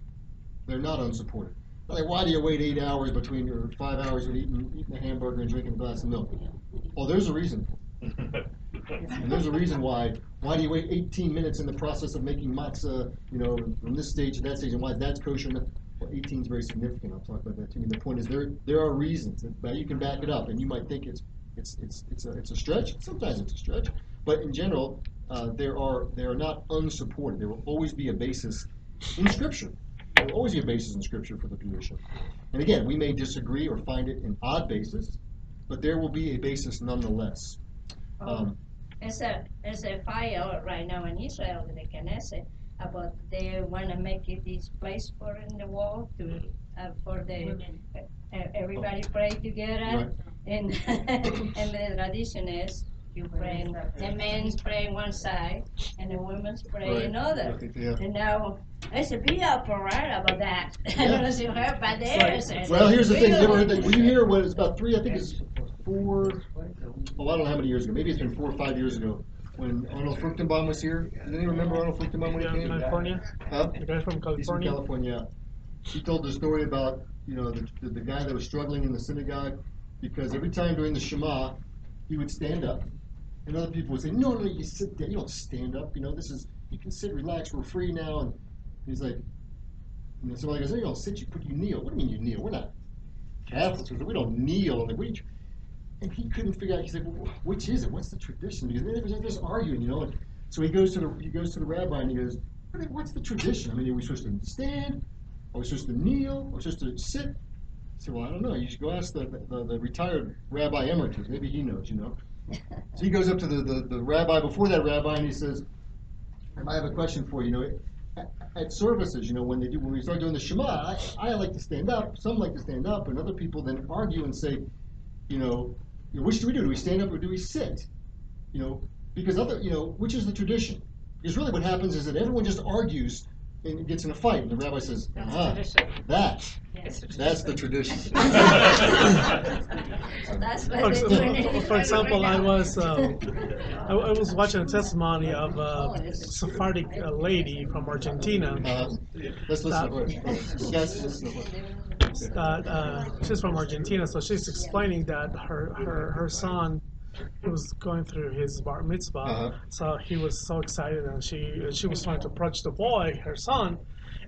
Speaker 2: They're not unsupported. Like, why do you wait eight hours between your five hours of eating eating a hamburger and drinking a glass of milk? Oh, there's a reason. And there's a reason why. Why do you wait 18 minutes in the process of making matzah? You know, from this stage to that stage, and why that's kosher? and Well, 18 is very significant. I'll talk about that too. Mean, the point is there there are reasons, and you can back it up, and you might think it's it's it's it's a it's a stretch. Sometimes it's a stretch, but in general, uh, there are they are not unsupported. There will always be a basis in Scripture. There will always be a basis in Scripture for the tradition. And again, we may disagree or find it an odd basis, but there will be a basis nonetheless. Um,
Speaker 10: It's a, it's a fire right now in Israel with the Knesset about they want to make it this place for in the wall to, uh, for the,
Speaker 4: Women.
Speaker 10: uh, everybody pray together. And, and the tradition is you pray, the men's pray one side and the women's pray
Speaker 2: Right.
Speaker 10: another.
Speaker 2: Yeah.
Speaker 10: And now, there's a big uproar about that. I don't know if you heard, but there is. a
Speaker 2: Well, here's the thing. You
Speaker 10: real-
Speaker 2: ever heard that? When you hear what it's about three, I think it's four. Oh, I don't know how many years ago. Maybe it's been four or five years ago when Arnold Fruchtenbaum was here. Does anyone remember Arnold Fruchtenbaum when he came?
Speaker 5: California,
Speaker 2: Huh?
Speaker 5: the guy from California.
Speaker 2: He's from
Speaker 5: California.
Speaker 2: California. He told the story about you know the, the, the guy that was struggling in the synagogue because every time during the Shema he would stand up, and other people would say, "No, no, you sit down. You don't stand up. You know this is you can sit, relax. We're free now." And he's like, you know, somebody goes, "No, you don't sit. You put you kneel. What do you mean you kneel? We're not Catholics. We don't kneel." Like, "What?" are you tr-" And he couldn't figure out. He's like, well, "Which is it? What's the tradition?" Because they're just- arguing, you know. And so he goes to the he goes to the rabbi and he goes, "What is- "What's the tradition? I mean, are we supposed to stand? Are we supposed to kneel? Are we supposed to sit?" I said, "Well, I don't know. You should go ask the the, the retired Rabbi Emeritus. Maybe he knows. You know." So he goes up to the, the, the rabbi before that rabbi and he says, I have a question for you. You know, at, at services, you know, when they do when we start doing the Shema, I, I like to stand up. Some like to stand up, and other people then argue and say, you know, you know, which do we do? Do we stand up or do we sit? You know, because other, you know, which is the tradition? Because really, what happens is that everyone just argues and gets in a fight, and the rabbi says, ah,
Speaker 6: tradition.
Speaker 2: that. That's the tradition.
Speaker 10: That's That's why
Speaker 11: For,
Speaker 10: they're
Speaker 11: ex-
Speaker 10: doing
Speaker 11: for-
Speaker 10: this
Speaker 11: for
Speaker 10: way
Speaker 11: example, I was um, I, I was watching a testimony of
Speaker 10: Oh,
Speaker 11: a Sephardic uh, lady from Argentina.
Speaker 2: Uh, let's listen to her. You guys listen to her.
Speaker 11: Uh, uh, she's from Argentina, so she's explaining that her her, her son he was going through his bar mitzvah,
Speaker 2: Uh-huh.
Speaker 11: so he was so excited, and she she was trying to approach the boy, her son,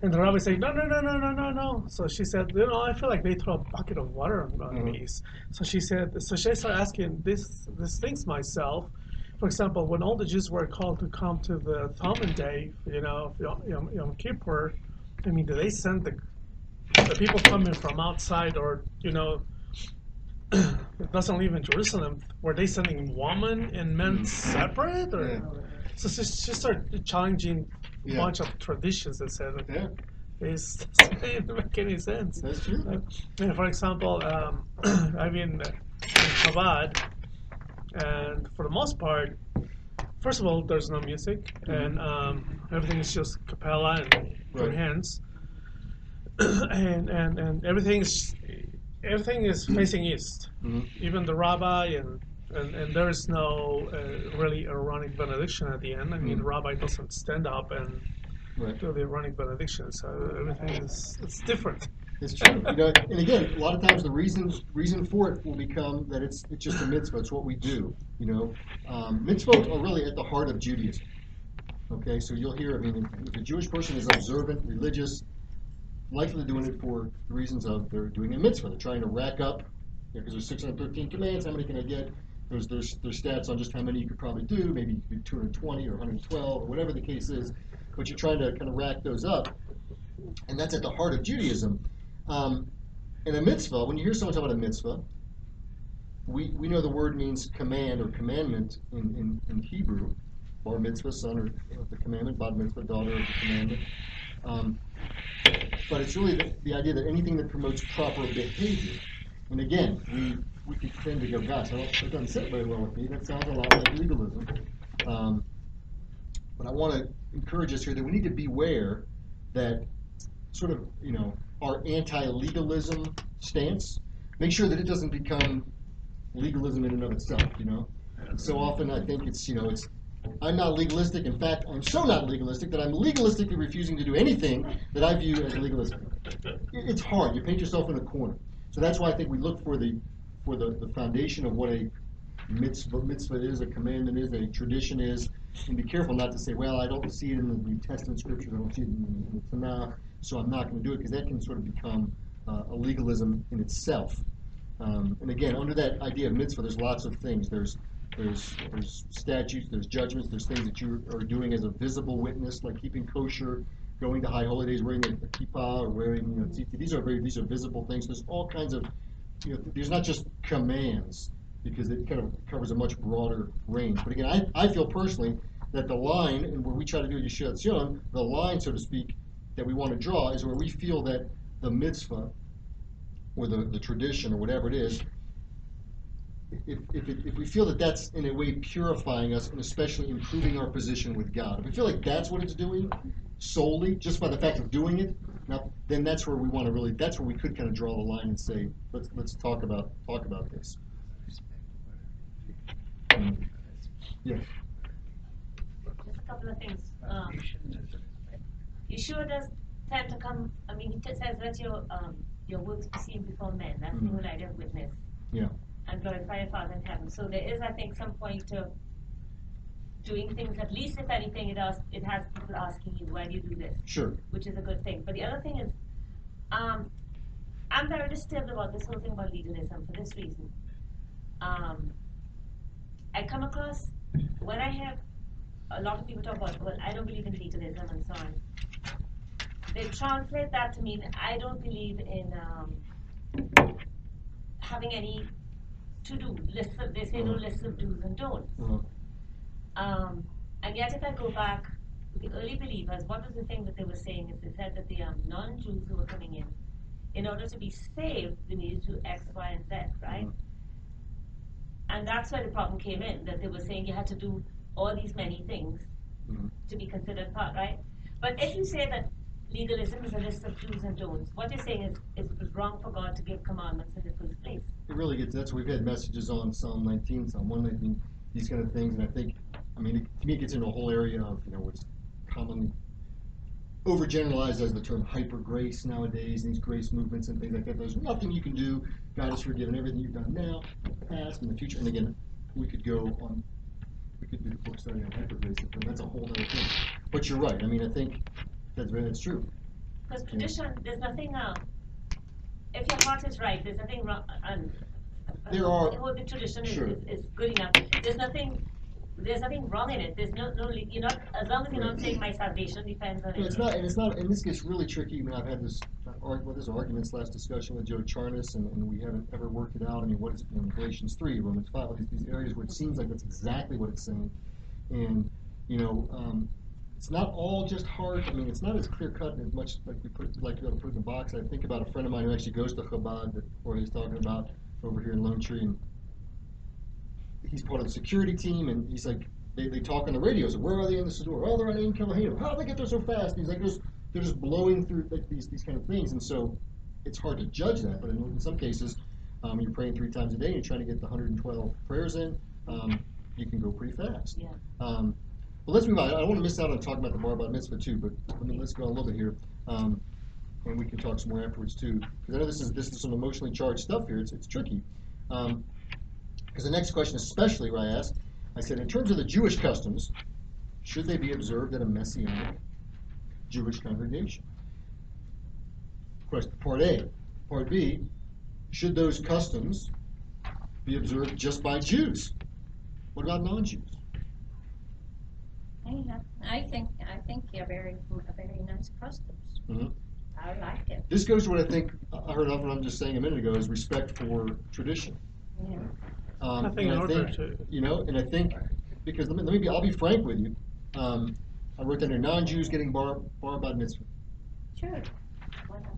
Speaker 11: and the rabbi said, no, no, no, no, no, no, no. So she said, you know, I feel like they throw a bucket of water on,
Speaker 2: Mhm.
Speaker 11: me. So she said, so she started asking this these things myself. For example, when all the Jews were called to come to the Atonement Day, you know, Yom, Yom, Kippur, I mean, do they send the the people coming from outside or you know it doesn't live in Jerusalem, were they sending women and men separate or
Speaker 2: Yeah.
Speaker 11: so she, she started challenging
Speaker 2: Yeah.
Speaker 11: bunch of traditions that said
Speaker 2: Yeah,
Speaker 11: this doesn't make any sense.
Speaker 2: that's true.
Speaker 11: And for example, um, I mean, been in Chabad, and for the most part, first of all, there's no music, and um, everything is just cappella and
Speaker 2: Right.
Speaker 11: hands, and and and everything's everything is facing east.
Speaker 2: Mhm.
Speaker 11: Even the rabbi and. And, and there is no uh, really Aaronic benediction at the end. I mean,
Speaker 2: Mm.
Speaker 11: the rabbi doesn't stand up and
Speaker 2: Right.
Speaker 11: do the Aaronic benediction, so everything is it's different.
Speaker 2: It's true. You know, and again, a lot of times the reason reason for it will become that it's it's just a mitzvah. It's what we do. You know, um, mitzvot are really at the heart of Judaism. Okay, so you'll hear. I mean, if, if a Jewish person is observant, religious, likely doing it for the reasons of they're doing a mitzvah. They're trying to rack up because there's 613 commands. How many can I get? There's, there's there's stats on just how many you could probably do. Maybe you could do 220 or 112 or whatever the case is. But you're trying to kind of rack those up, and that's at the heart of Judaism. Um, and a mitzvah, when you hear someone talk about a mitzvah, we, we know the word means command or commandment in, in, in Hebrew. Bar mitzvah, son or of the commandment, bat mitzvah, daughter of the commandment. Um, but it's really the, the idea that anything that promotes proper behavior. And again, we, we could tend to go, gosh, that doesn't sit very well with me. That sounds a lot like legalism. Um, but I want to encourage us here that we need to beware that sort of, you know, our anti-legalism stance. Make sure that it doesn't become legalism in and of itself, you know? So often I think it's, you know, it's, I'm not legalistic. In fact, I'm so not legalistic that I'm legalistically refusing to do anything that I view as legalistic. It- It's hard. You paint yourself in a corner. So that's why I think we look for the, for the, the foundation of what a mitzvah, mitzvah is, a commandment is, a tradition is, and be careful not to say, well, I don't see it in the New Testament scriptures, I don't see it in the Tanakh, so I'm not going to do it, because that can sort of become uh, a legalism in itself. Um, and again, under that idea of mitzvah, there's lots of things. There's there's there's statutes, there's judgments, there's things that you are doing as a visible witness, like keeping kosher, going to high holidays, wearing a, a kippah, or wearing you know. These are very these are visible things. There's all kinds of you know, there's not just commands because it kind of covers a much broader range. But again, I, I feel personally that the line, and where we try to do Yeshua Tzion, the line, so to speak, that we want to draw is where we feel that the mitzvah or the, the tradition or whatever it is, if, if, it, if we feel that that's in a way purifying us and especially improving our position with God, if we feel like that's what it's doing solely just by the fact of doing it, now, then that's where we want to really, that's where we could kind of draw the line and say, let's, let's talk about, talk about this. Um, Yeah,
Speaker 4: Just a couple of things. Um, Yeshua does tend to come, I mean, he t- says that your, um, your works be seen before men, that's the
Speaker 2: Mhm.
Speaker 4: whole idea of witness.
Speaker 2: yeah,
Speaker 4: And glorify your Father in heaven. So there is, I think, some point to doing things, at least if anything, it asks, it has people asking you, why do you do this?
Speaker 2: sure.
Speaker 4: Which is a good thing. But the other thing is, um, I'm very disturbed about this whole thing about legalism for this reason. Um, I come across, when I have a lot of people talk about, well, I don't believe in legalism and so on. They translate that to mean I don't believe in um, having any to-do lists. Of, they say no
Speaker 2: Mhm.
Speaker 4: lists of do's and don'ts.
Speaker 2: Uh,
Speaker 4: Um, and yet, if I go back, to the early believers, what was the thing that they were saying? Is they said that the um, non-Jews who were coming in, in order to be saved, they needed to X, Y, and Z, right?
Speaker 2: Mhm.
Speaker 4: And that's where the problem came in, that they were saying you had to do all these many things
Speaker 2: Mhm.
Speaker 4: to be considered part, right? But if you say that legalism is a list of do's and don'ts. What you're saying is, is it was wrong for God to give commandments in the first place.
Speaker 2: It really gets, that's, we've had messages on Psalm nineteen, Psalm one nineteen, these kind of things, and I think, I mean, it- to me, it gets into a whole area of, you know, what's commonly overgeneralized as the term hyper grace nowadays, these grace movements and things like that. There's nothing you can do. God has forgiven everything you've done now, past, and the future. And again, we could go on, we could do the book study on hyper grace, but that's a whole other thing. But you're right. I mean, I think that's that's true.
Speaker 4: Because tradition, there's nothing, uh, if your heart is right, there's nothing wrong, and.
Speaker 2: There are-
Speaker 4: The the tradition is,
Speaker 2: Sure.
Speaker 4: is, is good enough, there's nothing, there's nothing wrong in it, there's no, no, you're not, as long as you're not saying my salvation depends on it.
Speaker 2: It's not, and it's not, and this gets really tricky. I mean, I've had this, well, this argument slash discussion with Joe Charnas, and, and we haven't ever worked it out. I mean, what is in Galatians three, Romans five, all these, these areas where it seems like that's exactly what it's saying, and you know, um, it's not all just hard. I mean, it's not as clear cut as much like we put like you ought to put in the box. I think about a friend of mine who actually goes to Chabad that Jorge's talking about over here in Lone Tree, and he's part of the security team, and he's like, they, they talk on the radio. So where are they in the store? Oh, they're on Ein Keloheinu. How did they get there so fast? And he's like, just they're just blowing through like these these kind of things, and so it's hard to judge that. But in, in some cases, um, you're praying three times a day, and you're trying to get the 112 prayers in. Um, you can go pretty fast.
Speaker 4: Yeah.
Speaker 2: Um, well, let's move on. I don't want to miss out on talking about the bar bat mitzvah too, but I mean, let's go a little bit here, um, and we can talk some more afterwards too. Because I know this is this is some emotionally charged stuff here. It's it's tricky. Um, because the next question, especially what I asked, I said, in terms of the Jewish customs, should they be observed at a messianic Jewish congregation? Question part A. Part B, should those customs be observed just by Jews? What about non-Jews?
Speaker 10: I think, I think you're very, a very nice customs.
Speaker 2: Mhm.
Speaker 10: I like it,
Speaker 2: This goes to what I think I heard of what I'm just saying a minute ago is respect for tradition.
Speaker 10: yeah.
Speaker 2: Um,
Speaker 11: I think
Speaker 2: and I
Speaker 11: order
Speaker 2: think,
Speaker 11: to-
Speaker 2: you know, and I think because let me, let me be, I'll be frank with you. Um, I wrote down here non-Jews getting bar bar bat mitzvah.
Speaker 10: Sure. Why not?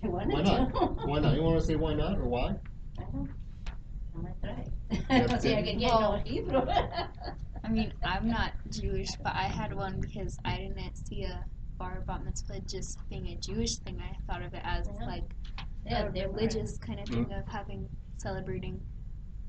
Speaker 10: You wanna
Speaker 2: Why not? why not? You want to say why not or why?
Speaker 10: I don't, I might try.
Speaker 2: Yeah,
Speaker 10: See, I
Speaker 2: yeah.
Speaker 10: can get no Hebrew.
Speaker 12: I mean, I'm not Jewish, but I had one because I didn't see a bar bat mitzvah just being a Jewish thing. I thought of it as
Speaker 10: Yeah.
Speaker 12: like
Speaker 10: Yeah,
Speaker 12: a
Speaker 10: they're
Speaker 12: religious kind of
Speaker 2: Mm-hmm.
Speaker 12: thing of having celebrating,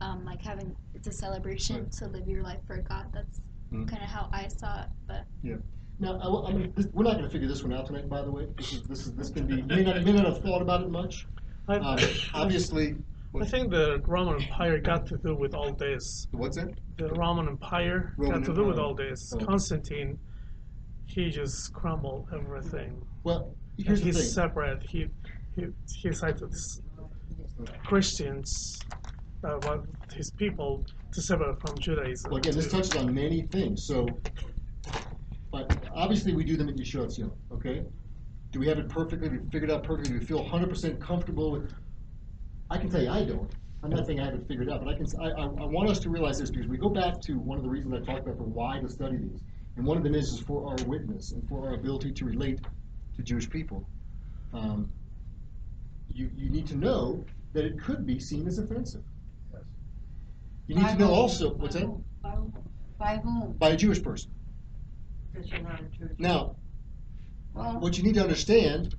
Speaker 12: um, like having it's a celebration
Speaker 2: Right.
Speaker 12: to live your life for God. That's
Speaker 2: Mhm.
Speaker 12: kind of how I saw it. But yeah.
Speaker 2: Now, I, I mean, this, we're not going to figure this one out tonight. By the way, this is this is this can be. You may not, you may not have thought about it much.
Speaker 11: I,
Speaker 2: Um, obviously,
Speaker 11: I think the Roman Empire got to do with all this.
Speaker 2: what's that?
Speaker 11: The Roman Empire
Speaker 2: Roman
Speaker 11: got to do with all this.
Speaker 2: Oh.
Speaker 11: Constantine, he just crumbled everything.
Speaker 2: Well,
Speaker 11: And
Speaker 2: the
Speaker 11: he's
Speaker 2: thing.
Speaker 11: separate. He he he decided to Christians, uh, his people, to sever from Judaism.
Speaker 2: Well, again, this touches on many things. So, but obviously, we do them at Yeshua Tzion, okay? Do we have it perfectly? We figured out perfectly? Do we feel 100% comfortable with? I can tell you, I don't. I'm not saying I have it figured out, but I can. I, I, I want us to realize this because we go back to one of the reasons I talked about for why to study these, and one of them is, is for our witness and for our ability to relate to Jewish people. Um, you you need to know that it could be seen as offensive. You need
Speaker 10: By
Speaker 2: to know
Speaker 10: whom?
Speaker 2: also what's that?
Speaker 10: By whom? By whom?
Speaker 2: by a Jewish person.
Speaker 3: Because you're not a Jew.
Speaker 2: Now,
Speaker 10: Well,
Speaker 2: what you need to understand,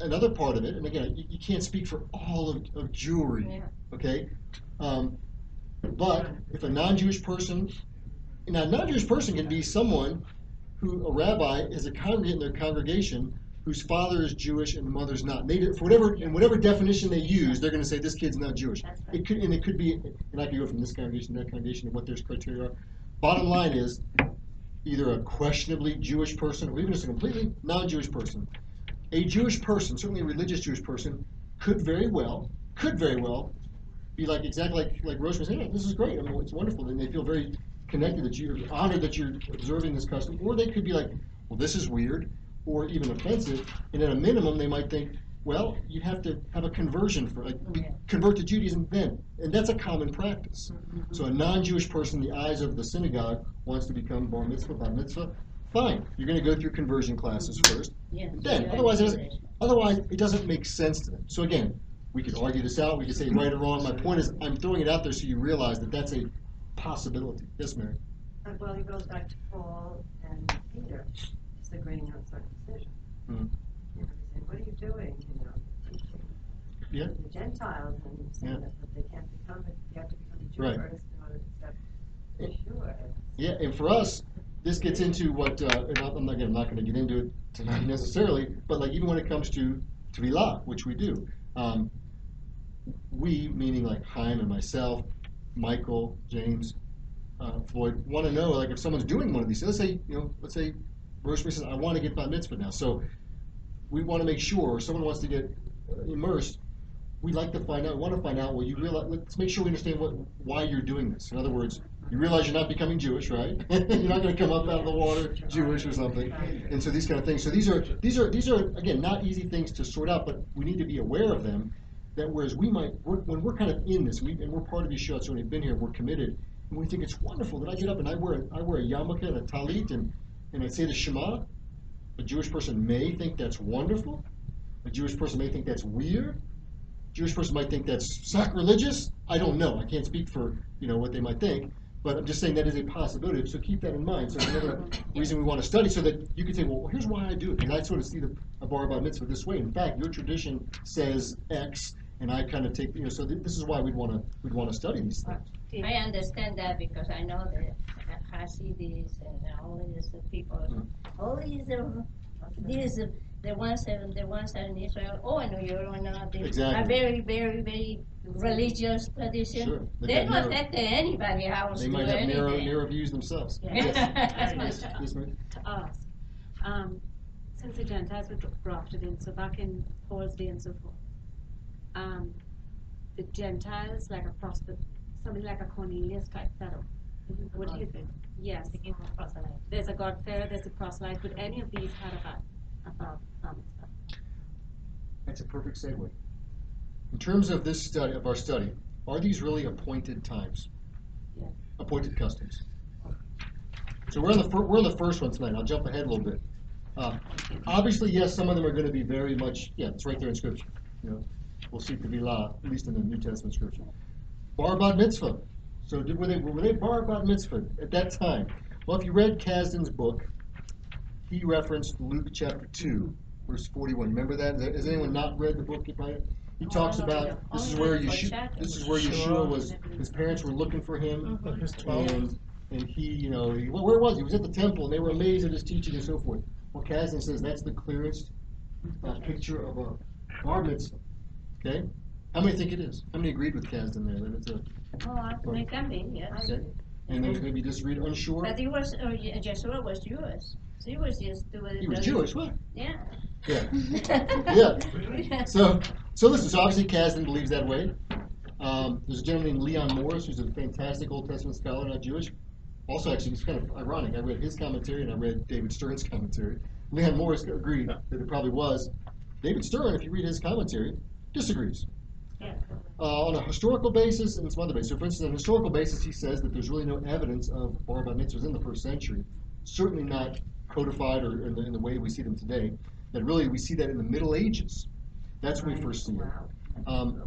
Speaker 2: another part of it, and again, you, you can't speak for all of, of Jewry,
Speaker 10: Yeah.
Speaker 2: okay? Um, but if a non-Jewish person, now a non-Jewish person can be someone who a rabbi is a congregant in their congregation whose father is Jewish and the mother's not. They, for whatever, in whatever definition they use, they're going to say this kid's not Jewish.
Speaker 4: Right.
Speaker 2: It could, and it could be, and I could go from this congregation to that congregation and what their criteria are. Bottom line is, either a questionably Jewish person or even just a completely non-Jewish person. A Jewish person, certainly a religious Jewish person, could very well, could very well be like exactly like like Rose was saying, "Hey, this is great. I mean, it's wonderful. And they feel very connected that you're honored that you're observing this custom. Or they could be like, well, this is weird, or even offensive. And at a minimum, they might think, well, you have to have a conversion for like be,
Speaker 10: Yeah.
Speaker 2: convert to Judaism then, and that's a common practice.
Speaker 10: Mm-hmm.
Speaker 2: So a non-Jewish person, in the eyes of the synagogue, wants to become bar mitzvah, bar mitzvah. Fine, you're going to go through conversion classes first.
Speaker 10: yes.
Speaker 2: Then,
Speaker 10: you're
Speaker 2: otherwise, it doesn't, otherwise it doesn't make sense to them. So again, we could argue this out. We could say right or wrong. My point is, I'm throwing it out there so you realize that that's a possibility. Yes, Mary.
Speaker 3: Uh, Well, he goes back to Paul and Peter, disagreeing on circumcision.
Speaker 2: Mhm.
Speaker 3: You know, said, what are you doing, you know, teaching
Speaker 2: Yeah.
Speaker 3: the Gentiles and saying
Speaker 2: Yeah.
Speaker 3: that they can't become, it- you have to become a Jew
Speaker 2: Right.
Speaker 3: first in order to accept Yeshua.
Speaker 2: Yeah, and for us, this gets into what, uh, and I'm not, I'm not gonna get into it tonight necessarily, but like even when it comes to Tevilah, which we do, um, we, meaning like Chaim and myself, Michael, James, uh, Floyd, wanna know, like if someone's doing one of these, let's say, you know, let's say Rosemary says, I wanna get bat mitzvah now, so we wanna make sure, someone wants to get uh, immersed, we'd like to find out, want to find out, well, you realize, let's make sure we understand what, why you're doing this. In other words, you realize you're not becoming Jewish, right? you're not going to come up out of the water Jewish or something. And so these kind of things. So these are, these are, these are, again, not easy things to sort out, but we need to be aware of them. That whereas we might, we're, when we're kind of in this, we, and we're part of Yeshua, so we've been here, we're committed, and we think it's wonderful that I get up and I wear, I wear a yarmulke and a talit and, and I say the Shema. A Jewish person may think that's wonderful. A Jewish person may think that's weird. A Jewish person might think that's sacrilegious. I don't know. I can't speak for you know what they might think, but I'm just saying that is a possibility. So keep that in mind. So another reason we want to study so that you can say, well, here's why I do it, and I sort of see the a bar bar mitzvah this way. In fact, your tradition says X, and I kind of take you know. So th- this is why we'd want to we'd want to study these things.
Speaker 10: I understand that because I know that Hasidis and all these people, all these, um, these, the ones, that- the ones that in Israel, oh, I know you don't know, they
Speaker 2: Exactly.
Speaker 10: are very, very, very religious tradition.
Speaker 2: Sure. They've
Speaker 10: They don't
Speaker 2: narrow-
Speaker 10: affect anybody else
Speaker 2: They
Speaker 10: to do
Speaker 2: might have narrow
Speaker 10: anything.
Speaker 2: narrow views themselves.
Speaker 10: Yeah.
Speaker 2: Yes.
Speaker 10: That's
Speaker 2: Yes,
Speaker 10: stuff.
Speaker 2: yes, ma'am.
Speaker 6: to ask, um, since the Gentiles were grafted in, so back in Paul's day and so forth, um, the Gentiles, like a prosper, somebody like a Cornelius type fellow, what do you think? Yes. There's a God-fearer, there's a proselyte, would any of these have a bat, a bat, bar mitzvah?
Speaker 2: That's a perfect segue. In terms of this study, of our study, are these really appointed times?
Speaker 6: Yeah.
Speaker 2: Appointed customs. So we're on the fir- we're on the first one tonight. I'll jump ahead a little bit. Uh, obviously, yes, some of them are going to be very much yeah, it's right there in Scripture. You know, we'll see Tevilah, at least in the New Testament Scripture. Bar bat mitzvah. So did, were they were they bar bat mitzvah at that time? Well, if you read Kasdan's book, he referenced Luke chapter two, verse forty-one. Remember that? Has anyone not read the book by? He talks
Speaker 10: Oh,
Speaker 2: about
Speaker 10: yeah.
Speaker 2: this is where
Speaker 10: read the
Speaker 2: Yeshua, this is where Yeshua was. His parents were looking for him,
Speaker 11: But his twelve.
Speaker 2: and and he, you know, he, well, where was he? He was at the temple, and they were amazed at his teaching and so forth. Well, Kasdan says that's the clearest uh, picture of a bar mitzvah. Okay, how many think it is? How many agreed with Kasdan there that it's a?
Speaker 10: Oh, I think can be, yes.
Speaker 2: And there's maybe disagreed, unsure.
Speaker 10: But he was, uh, Ye- Yeshua was Jewish. So He was just doing.
Speaker 2: He was Jewish, what?
Speaker 10: Yeah.
Speaker 2: Yeah. Yeah. So, so listen. So obviously, Kasdan believes that way. Um, there's a gentleman named Leon Morris who's a fantastic Old Testament scholar, not Jewish. Also, actually, it's kind of ironic. I read his commentary and I read David Stern's commentary. Leon Morris agreed that it probably was. David Stern, if you read his commentary, disagrees. Uh, on a historical basis and some other basis. So, for instance, on a historical basis, he says that there's really no evidence of bar mitzvahs in the first century. Certainly not codified or in the, in the way we see them today. That really we see that in the Middle Ages. That's when we first see it. Um,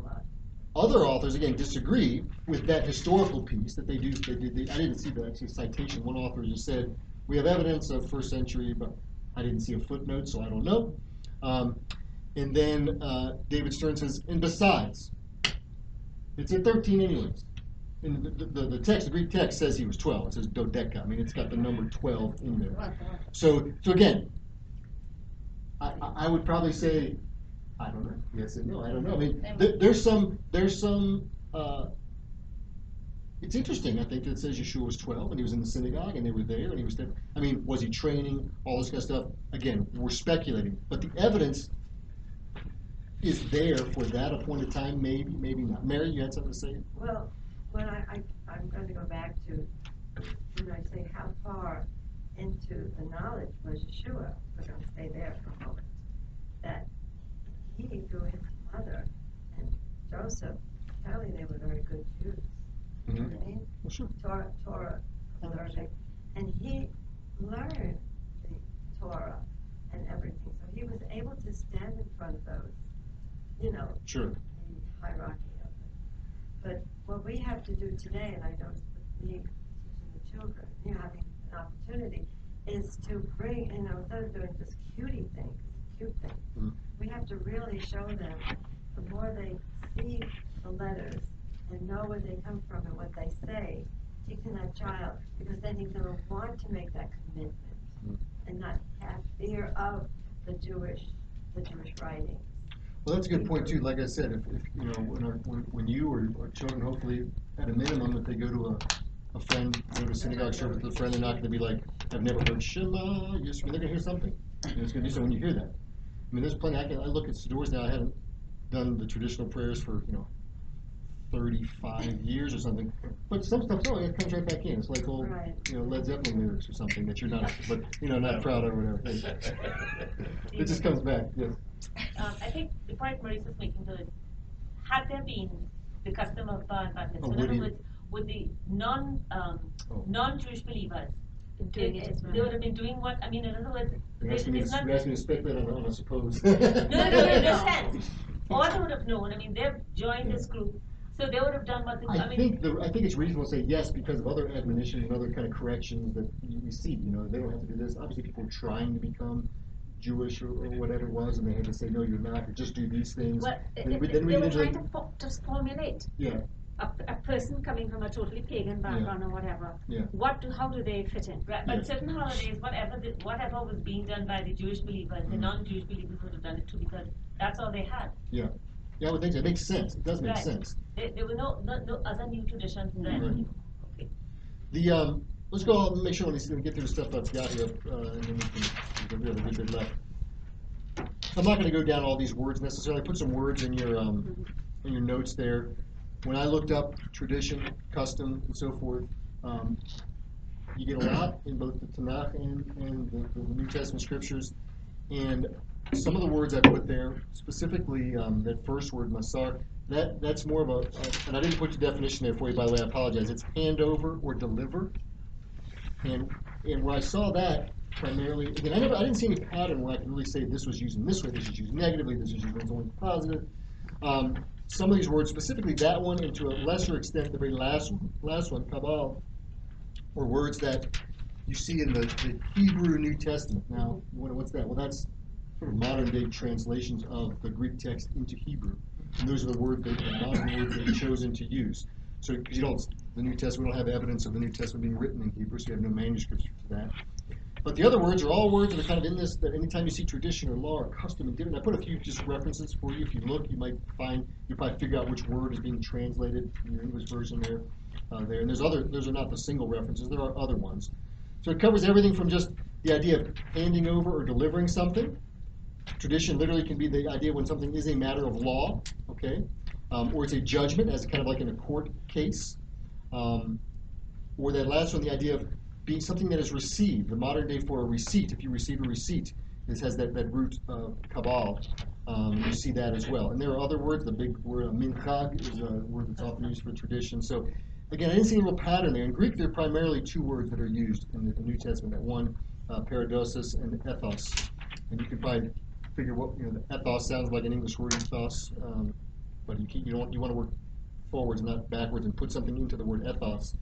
Speaker 2: other authors again disagree with that historical piece that they do. They, did they, I didn't see the actually citation. One author just said we have evidence of first century, but I didn't see a footnote, so I don't know. Um, and then uh, David Stern says, and besides, it's at 13 anyways. And the, the, the text, the Greek text says he was 12. It says dodeca. I mean, it's got the number 12 in there. So, so again, I, I- would probably say, I don't know. Yes and no. I don't know. I mean, there, there's some, there's some. Uh, it's interesting. I think that it says Yeshua was 12 and he was in the synagogue and they were there and he was there. I mean, was he training? All this kind of stuff. Again, we're speculating, but the evidence is there for that appointed time. Maybe, maybe not. Mary, you had something to say?
Speaker 3: Well, when I, I, I'm going to go back to, when I say how far into the knowledge was Yeshua, we're going to stay there for a moment, that he, through his mother and Joseph, apparently they were very good Jews. You know mm-hmm. what I mean?
Speaker 2: Well, sure.
Speaker 3: Torah, Torah, learning, and he learned the Torah and everything, so he was able to stand in front of those, you know,
Speaker 2: Sure.
Speaker 3: the hierarchy of it. But what we have to do today, and I with me teaching the children, you know, having an opportunity, is to bring, you know, instead of doing just cutie things, cute thing.
Speaker 2: Mm.
Speaker 3: We have to really show them, the more they see the letters and know where they come from and what they say, teaching that child, because then he's gonna want to make that commitment
Speaker 2: Mm.
Speaker 3: and not have fear of the Jewish, the Jewish writing.
Speaker 2: Well, that's a good point too. Like I said, if, if you know, when, our, when, when you or, or children, hopefully, at a minimum, if they go to a, a friend, go to a synagogue service with a friend, they're not going to be like, I've never heard Shema. Yes, they're going to hear something. And it's going to be so when you hear that. I mean, there's plenty. I can. I look at Siddurs now. I haven't done the traditional prayers for you know, 35 years or something. But some stuff, oh, it comes right back in. It's like old,
Speaker 3: Right.
Speaker 2: you know, Led Zeppelin lyrics or something that you're not, but you know, not proud of or whatever. It just comes back. Yes.
Speaker 4: Um, I think the point Maurice is making to it, had there been the custom of uh, bat mitzvah,
Speaker 2: Oh,
Speaker 4: in other words, would the non, um,
Speaker 2: Oh.
Speaker 4: non-Jewish believers,
Speaker 6: Doing
Speaker 4: they,
Speaker 6: it
Speaker 4: they would have been doing what, I mean, in other words,
Speaker 2: You're
Speaker 4: they-
Speaker 2: asking me,
Speaker 4: it's
Speaker 2: to,
Speaker 4: not,
Speaker 2: you're asking me to speculate on, on I suppose.
Speaker 4: no, no, no, no, no sense. Or they would have known, I mean, they've joined this group, so they would have done what, the- I
Speaker 2: I
Speaker 4: mean.
Speaker 2: think the, I think it's reasonable to say yes because of other admonitions and other kind of corrections that you- we see, you know, they don't have to do this. Obviously, people are trying to become Jewish or, or whatever it was, and they had to say, no, you're not, or just do these things.
Speaker 6: Well,
Speaker 2: Then we- then we
Speaker 6: they were
Speaker 2: get into
Speaker 6: trying to fo- just formulate
Speaker 2: Yeah,
Speaker 6: a, a person coming from a totally pagan background or whatever.
Speaker 2: Yeah.
Speaker 6: What do, how do they fit in?
Speaker 4: Right,
Speaker 2: Yeah.
Speaker 4: but certain holidays, whatever, the- whatever was being done by the Jewish believers, the
Speaker 2: Mhm.
Speaker 4: non-Jewish believers would have done it too, because that's all they had.
Speaker 2: yeah. Yeah, would. It makes sense. It does make
Speaker 4: Right.
Speaker 2: sense.
Speaker 4: There, there were no, no, no other new traditions then.
Speaker 2: Right.
Speaker 4: Okay.
Speaker 2: The, um, let's go on and make sure when we get through the stuff I've got here, uh, and then we can, we have a good bit left. I'm not gonna go down all these words necessarily, put some words in your, um, in your notes there. When I looked up tradition, custom, and so forth, um, you get a lot in both the Tanakh and, and the, the New Testament scriptures. And some of the words I put there, specifically, um, that first word, masar, that, that's more of a, a- and I didn't put the definition there for you, by the way, I apologize, it's hand over or deliver. And, and when I saw that primarily, again, I never, I didn't see any pattern where I can really say this was used in this way, this is used negatively, this is used only positive. Um, some of these words, specifically that one, and to a lesser extent, the very last, last one, kabal, were words that you see in the, the Hebrew New Testament. Now, wonder, what's that? Well, that's modern day translations of the Greek text into Hebrew. And those are the words that, the words are chosen to use. So, you don't, the New Testament, we don't have evidence of the New Testament being written in Hebrew, so you have no manuscripts for that. But the other words are all words that are kind of in this, that anytime you see tradition or law or custom and different, I put a few just references for you. If you look, you might find, you'll probably figure out which word is being translated in your English version there. Uh, there. And there's other, those are not the single references, there are other ones. So it covers everything from just the idea of handing over or delivering something. Tradition literally can be the idea when something is a matter of law, okay? Um, or it's a judgment, as kind of like in a court case. Um, or that last one, the idea of being something that is received, the modern day for a receipt. If you receive a receipt, this has that, that root uh, kabal. Um, you see that as well. And there are other words. The big word uh, minhag is a word that's often used for tradition. So again, I didn't see a real pattern there. In Greek, there are primarily two words that are used in the, the New Testament. That one, uh, paradosis and ethos. And you can probably figure what you know. Ethos sounds like an English word, ethos, um, but you keep, you don't you want to work forwards, not backwards, and put something into the word ethos.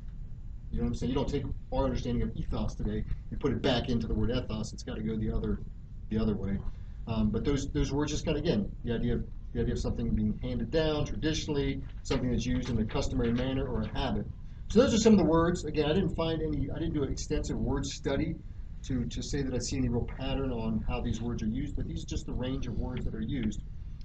Speaker 2: You know what I'm saying? You don't take our understanding of ethos today and put it back into the word ethos. It's got to go the other, the other way. Um, but those those words just kind of again the idea of the idea of something being handed down traditionally, something that's used in a customary manner or a habit. So those are some of the words. Again, I didn't find any. I didn't do an extensive word study to to say that I see any real pattern on how these words are used. But these are just the range of words that are used.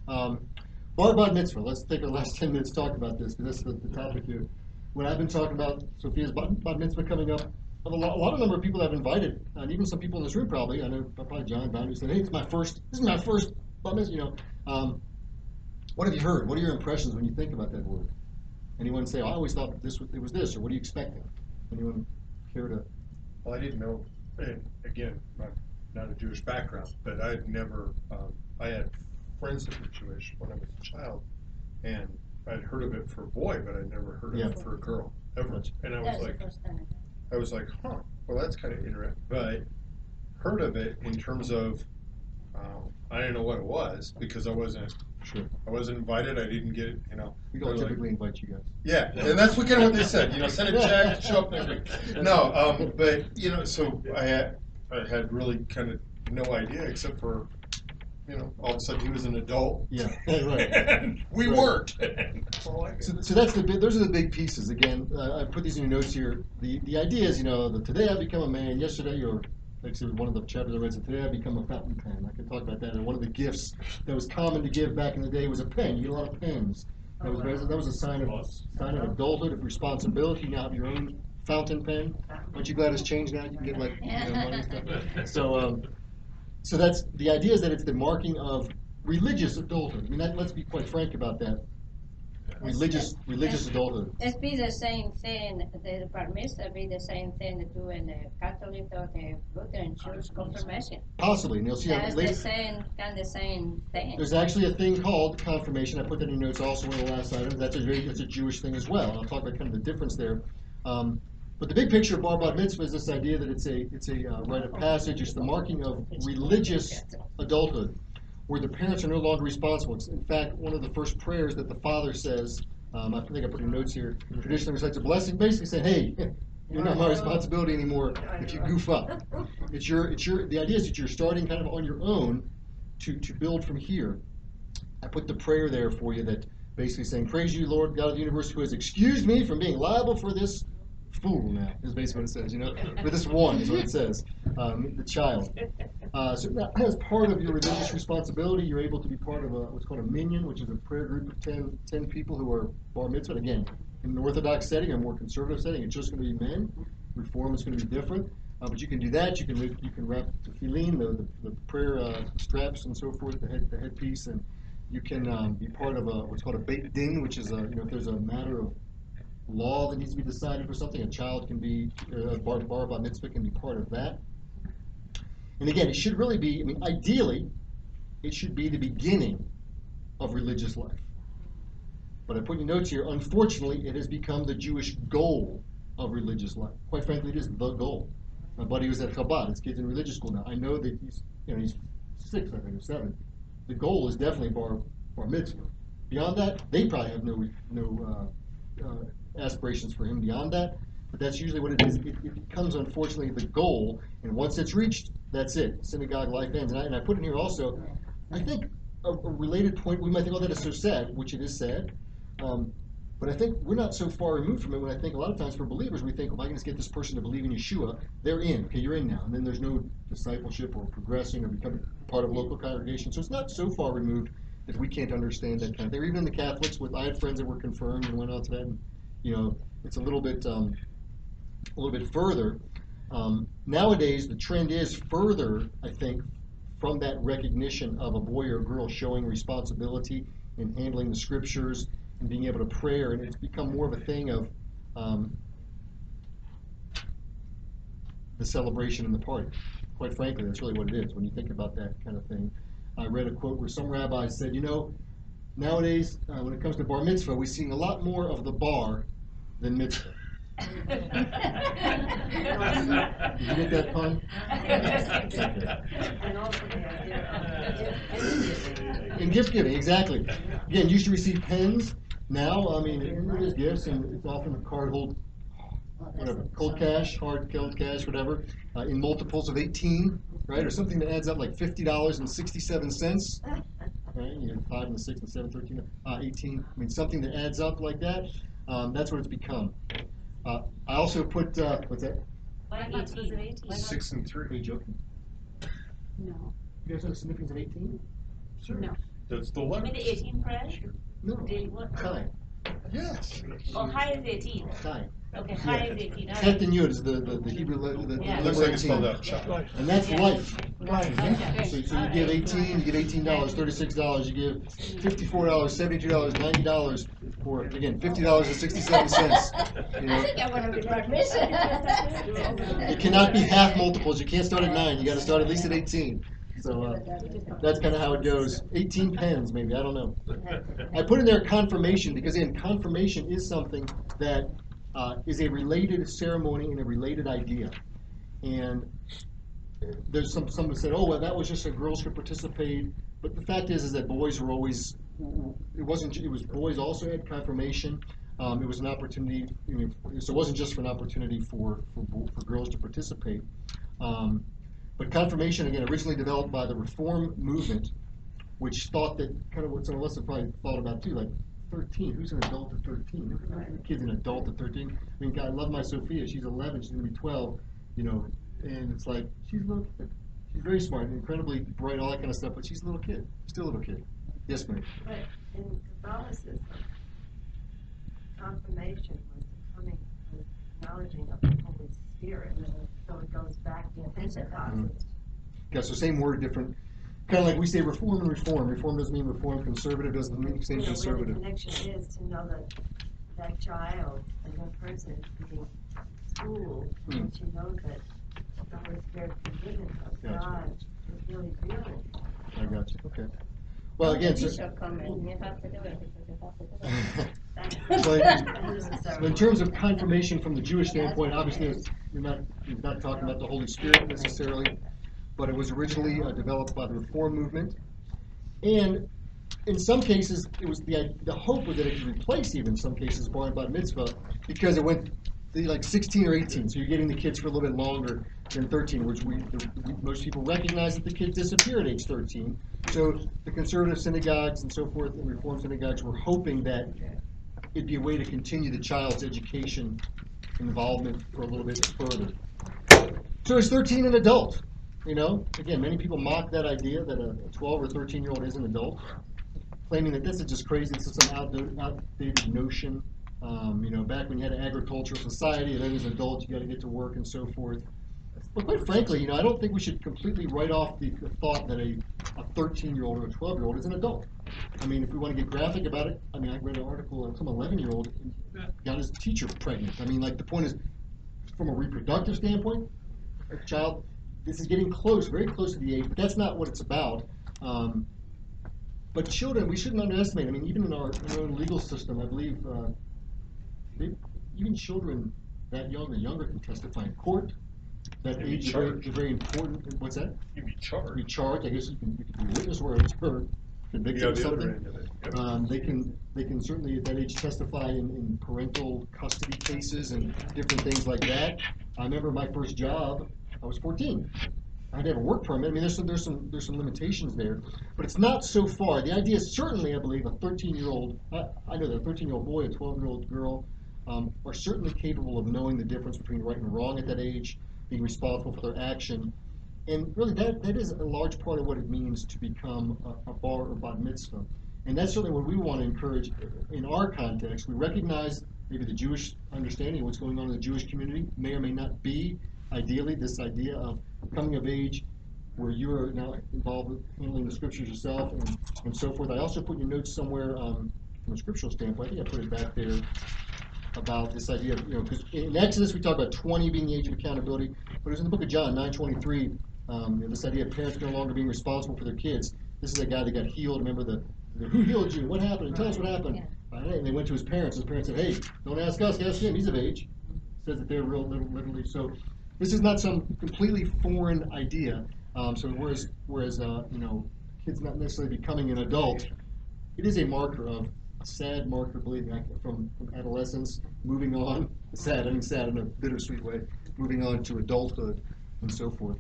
Speaker 2: Um, Bar Bat Mitzvah. Let's take our last 10 minutes to talk about this, because that's the, the topic here. When I've been talking about Sophia's Bat, bat Mitzvah coming up, a lot, a lot of number of people I've invited, and even some people in this room probably. I know probably John who said, "Hey, it's my first. This is my first Bat Mitzvah." You know, um, what have you heard? What are your impressions when you think about that word? Anyone say, oh, "I always thought this was, it was this," or "What are you expecting?" Anyone care to?
Speaker 7: Well, I didn't know, and again, I'm not a Jewish background, but I'd never, um, I had friends that were Jewish when I was a child, and I'd heard of it for a boy, but I'd never heard of
Speaker 2: Yeah.
Speaker 7: it for a girl, ever. And I was like. I was like, huh, well, that's kind of interesting. But heard of it in terms of, um, I didn't know what it was because I wasn't,
Speaker 2: Sure.
Speaker 7: I wasn't invited. I didn't get, it. you know.
Speaker 2: We don't
Speaker 7: like-
Speaker 2: typically invite you guys.
Speaker 7: yeah, and that's what kind of what they said. You know, send a check, show up next week. No, um, but you know, so I had I had really kind of no idea except for you know, all of a sudden he was an adult.
Speaker 2: Yeah, right.
Speaker 7: We
Speaker 2: Right.
Speaker 7: weren't.
Speaker 2: So, so that's the big, those are the big pieces. Again, uh, I put these in your notes here. The the idea is, you know, that today I become a man. Yesterday, or actually one of the chapters I read said today I become a fountain pen. I can talk about that. And one of the gifts that was common to give back in the day was a pen. You get a lot of pens. That was very, that was a sign of sign of adulthood, of responsibility. You now have your own fountain pen. Aren't you glad it's changed now? You can get like you know, money stuff. So, um, so that's the idea is that it's the marking of religious adulthood. I mean, that, let's be quite frank about that. Religious, religious adulthood.
Speaker 10: It's be the same thing, the bar mitzvah be the same thing do in the Catholic or the Lutheran Church confirmation.
Speaker 2: Possibly, and you'll see
Speaker 10: That's
Speaker 2: later.
Speaker 10: the same, kind of same thing.
Speaker 2: There's actually a thing called confirmation. I put that in your notes also in the last item. That's a very, that's a Jewish thing as well. I'll talk about kind of the difference there. Um, but the big picture of bar bat mitzvah is this idea that it's a it's a uh, rite of passage. It's the marking of religious adulthood, where the parents are no longer responsible. In fact one of the first prayers that the father says. Um, I think I put in notes here. Traditionally recites a blessing, basically saying, "Hey, you're not my responsibility anymore if you goof up. It's your it's your the idea is that you're starting kind of on your own to to build from here." I put the prayer there for you that basically saying, Praise you, Lord God of the universe, who has excused me from being liable for this fool now, is basically what it says, you know? But this one is what it says, um, the child. Uh, so that, as part of your religious responsibility, you're able to be part of a, what's called a minyan, which is a prayer group of 10, 10 people who are bar mitzvah. Again, in an Orthodox setting, a more conservative setting, it's just going to be men. Reform is going to be different. Uh, but you can do that. You can you can wrap the tefillin, the, the, the prayer uh, straps and so forth, the head the headpiece, and you can um, be part of a what's called a beit din, which is a you know if there's a matter of law that needs to be decided for something, a child can be uh, bar bar bat mitzvah can be part of that. And again, it should really be. I mean, ideally, it should be the beginning of religious life. But I put in your notes here. Unfortunately, it has become the Jewish goal of religious life. Quite frankly, it is the goal. My buddy was at Chabad. His kid's in religious school now. I know that he's you know he's six, I think, or seven. The goal is definitely bar bar mitzvah. Beyond that, they probably have no no uh, uh, aspirations for him beyond that. But that's usually what it is. It, it becomes unfortunately the goal, and once it's reached, that's it. Synagogue life ends. And I, and I put in here also, I think a, a related point. We might think, oh, that is so sad, which it is sad. Um, but I think we're not so far removed from it when I think a lot of times for believers, we think, well, I can just get this person to believe in Yeshua. They're in. Okay, you're in now. And then there's no discipleship or progressing or becoming part of a local congregation. So it's not so far removed that we can't understand that kind of thing. Even the Catholics, with I had friends that were confirmed and went on to that, and you know, it's a little bit, um, a little bit further. Um, nowadays, the trend is further, I think, from that recognition of a boy or a girl showing responsibility in handling the scriptures and being able to pray, and it's become more of a thing of um, the celebration and the party. Quite frankly, that's really what it is when you think about that kind of thing. I read a quote where some rabbi said, you know, nowadays, uh, when it comes to bar mitzvah, we're seeing a lot more of the bar than mitzvah. You get that pun?
Speaker 3: And the gift giving.
Speaker 2: Exactly. Again, you should receive pens. Now, I mean, it is gifts, and it's often a card hold, whatever, cold cash, hard cold cash, whatever, uh, in multiples of 18, right? Or something that adds up like $50.67, right? You know, 5 and the 6 and 7, 13, uh, 18. I mean, something that adds up like that. Um, that's what it's become. Uh, I also put, uh, what's that?
Speaker 4: Why
Speaker 6: thought it was an 18.
Speaker 7: Six and
Speaker 2: Are
Speaker 7: three.
Speaker 2: you joking?
Speaker 6: No,
Speaker 2: You guys know the significance of 18?
Speaker 6: no.
Speaker 7: That's the
Speaker 4: You
Speaker 7: letter.
Speaker 4: mean the eighteen prayer?
Speaker 2: No.
Speaker 4: Did what?
Speaker 2: Chai.
Speaker 7: Yes.
Speaker 4: Oh, high is eighteen.
Speaker 2: Chai.
Speaker 4: Okay, high is eighteen, all
Speaker 2: Het
Speaker 4: right.
Speaker 2: and Yud is the, the, the Hebrew, le- the, the
Speaker 4: Yeah.
Speaker 7: Looks like it's spelled out child.
Speaker 11: Right.
Speaker 2: And that's
Speaker 4: Yeah.
Speaker 2: life.
Speaker 4: Okay.
Speaker 2: So, so you give eighteen, you give eighteen dollars, thirty-six dollars, you give fifty-four dollars, seventy-two dollars, ninety dollars, for, again, fifty dollars and sixty-seven cents. You
Speaker 10: I
Speaker 2: know,
Speaker 10: think I wanna be bar mitzvah.
Speaker 2: it cannot be half multiples, you can't start at nine, you gotta start at least at eighteen. So, uh, that's kinda how it goes. Eighteen pens, maybe, I don't know. I put in there confirmation, because again, confirmation is something that, uh, is a related ceremony and a related idea. And there's some, someone said, oh, well, that was just so girls could participate, but the fact is, is that boys were always, it wasn't, it was, boys also had confirmation. Um, it was an opportunity, I mean, so it wasn't just for an opportunity for, for, for girls to participate. Um, but confirmation, again, originally developed by the Reform movement, which thought that, kind of what some of us have probably thought about too, like, thirteen, who's an adult at thirteen? Who- who Kid's an adult at thirteen? I mean, God, I love my Sophia, she's eleven, she's gonna be twelve, you know, and it's like, she's a little kid. She's very smart, incredibly bright, all that kind of stuff, but she's a little kid, still a little kid. Yes, ma'am?
Speaker 3: But in Catholicism, confirmation was coming, was acknowledging of the Holy Spirit, so it goes back to Pentecost.
Speaker 2: Yeah, so same word, different, kind of like we say reform and reform. Reform doesn't mean reform, conservative doesn't mean same
Speaker 3: You know, where the
Speaker 2: conservative.
Speaker 3: connection is to know that that child and that person is being schooled,
Speaker 2: Hmm.
Speaker 3: and she knows that the Holy Spirit is given of
Speaker 2: Gotcha.
Speaker 3: God is really real.
Speaker 2: I got you, okay. Well, again, so.
Speaker 10: Bishop come and you have to do it because you have to do it.
Speaker 2: But in terms of confirmation from the Jewish standpoint, obviously, we're not, we're not talking about the Holy Spirit necessarily, but it was originally uh, developed by the Reform movement. And in some cases, it was the, the hope was that it could replace even in some cases bar and bat mitzvah because it went like 16 or 18, so you're getting the kids for a little bit longer than 13, which we, the, we most people recognize that the kids disappear at age 13. So the conservative synagogues and so forth, and reform synagogues were hoping that it'd be a way to continue the child's education involvement for a little bit further. So is 13 an adult? You know, again, many people mock that idea that a 12 or 13 year old is an adult, claiming that this is just crazy. This is some outdated, notion. Um, you know, back when you had an agricultural society, and then as an adult, you got to get to work and so forth. But quite frankly, you know, I don't think we should completely write off the, the thought that a 13 year old or a 12 year old is an adult. I mean, if we want to get graphic about it, I mean, I read an article on some 11 year old got his teacher pregnant. I mean, like, the point is, from a reproductive standpoint, a child, this is getting close, very close to the age, but that's not what it's about. Um, but children, we shouldn't underestimate. I mean, even in our, in our own legal system, I believe, uh, they, even children that young or younger can testify in court. That
Speaker 7: be
Speaker 2: age is very, is very important. What's that?
Speaker 7: You'd be
Speaker 2: Be
Speaker 7: charged.
Speaker 2: charged. I guess you can, you can be a witness or, or convicted Of something.
Speaker 7: end of it. Yep.
Speaker 2: Um, they can, they can certainly at that age testify in, in parental custody cases and different things like that. I remember my first job, I was fourteen. I had to have a work permit, I mean, there's some, there's some, there's some limitations there, but it's not so far. The idea is certainly, I believe, a thirteen-year-old, I, I know that a thirteen-year-old boy, a twelve-year-old girl, um, are certainly capable of knowing the difference between right and wrong at that age, being responsible for their action. And really, that, that is a large part of what it means to become a, a bar or bat mitzvah. And that's certainly what we want to encourage in our context. We recognize maybe the Jewish understanding of what's going on in the Jewish community may or may not be ideally this idea of coming of age where you are now involved with handling the scriptures yourself and, and so forth. I also put your notes somewhere um, from a scriptural standpoint. I think I put it back there about this idea of, you know, because in Exodus we talk about 20 being the age of accountability, but it was in the book of John, 9:23, um, this idea of parents no longer being responsible for their kids. This is a guy that got healed. Remember the, the who healed you? What happened? Tell us what happened. Uh, and they went to his parents. His parents said, "Hey, don't ask us, ask him. He's of age." Says that they're real, literally. So this is not some completely foreign idea. Um, so whereas, whereas uh, you know, kids not necessarily becoming an adult, it is a marker of a sad marker, believe me, from, from adolescence, moving on. Sad, I mean sad in a bittersweet way, moving on to adulthood and so forth.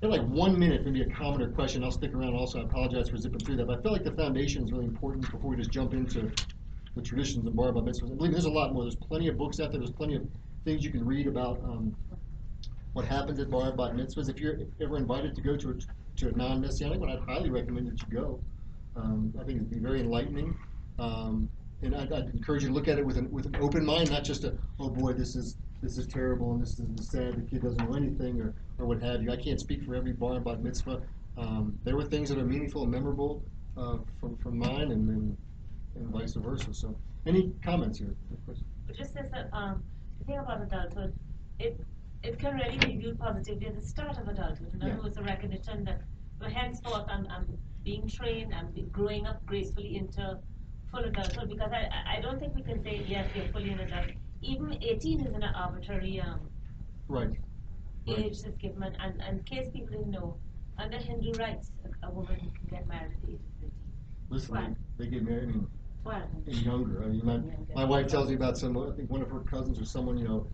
Speaker 2: Like one minute, maybe a comment or question. I'll stick around. Also, I apologize for zipping through that, but I feel like the foundation is really important before we just jump into the traditions and bar mitzvahs. And believe there's a lot more. There's plenty of books out there. There's plenty of things you can read about um, what happens at bar mitzvahs. If you're ever invited to go to a, to a non-messianic one, I'd highly recommend that you go. Um, I think it'd be very enlightening. Um, and I'd, I'd encourage you to look at it with an, with an open mind, not just a, oh boy, this is this is terrible and this is sad, the kid doesn't know anything or, or what have you. I can't speak for every bar and bat mitzvah. Um, there were things that are meaningful and memorable uh, from, from mine and, and, and vice versa. So, any comments here?
Speaker 4: Of course. Just as a, um, the thing about adulthood, it, it can really be viewed positively at the start of adulthood. In other
Speaker 2: Yeah.
Speaker 4: words, a recognition that, well, henceforth, I'm, I'm being trained, I'm be- growing up gracefully into full adulthood, because I, I- don't think we can say, yes, you're fully an adult. Even eighteen is an arbitrary, um,
Speaker 2: Right.
Speaker 4: Age that's given, and, and, and in case people didn't know, under Hindu rights, a, a woman can get married at the age of thirteen.
Speaker 2: Listen, they, they get married and,
Speaker 4: Well,
Speaker 2: and younger. I mean, my, my wife tells me about some, I think one of her cousins or someone, you know,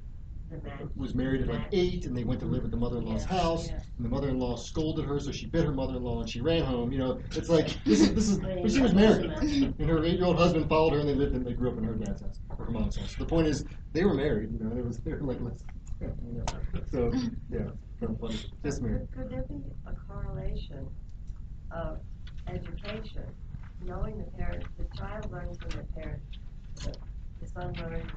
Speaker 3: The man.
Speaker 2: was married at like eight, and they went to live at the mother-in-law's
Speaker 3: Yeah,
Speaker 2: house,
Speaker 3: yeah.
Speaker 2: and the mother-in-law scolded her, so she bit her mother-in-law, and she ran home. You know, it's like this is this is. But she was married, and her eight-year-old husband followed her, and they lived, and they grew up in her dad's house or her mom's house. The point is, they were married. You know, it was they were like, let's, know. so yeah, kind of funny.
Speaker 3: Could there be a correlation of education, knowing the parent, the child learns from the parent, the, the son learns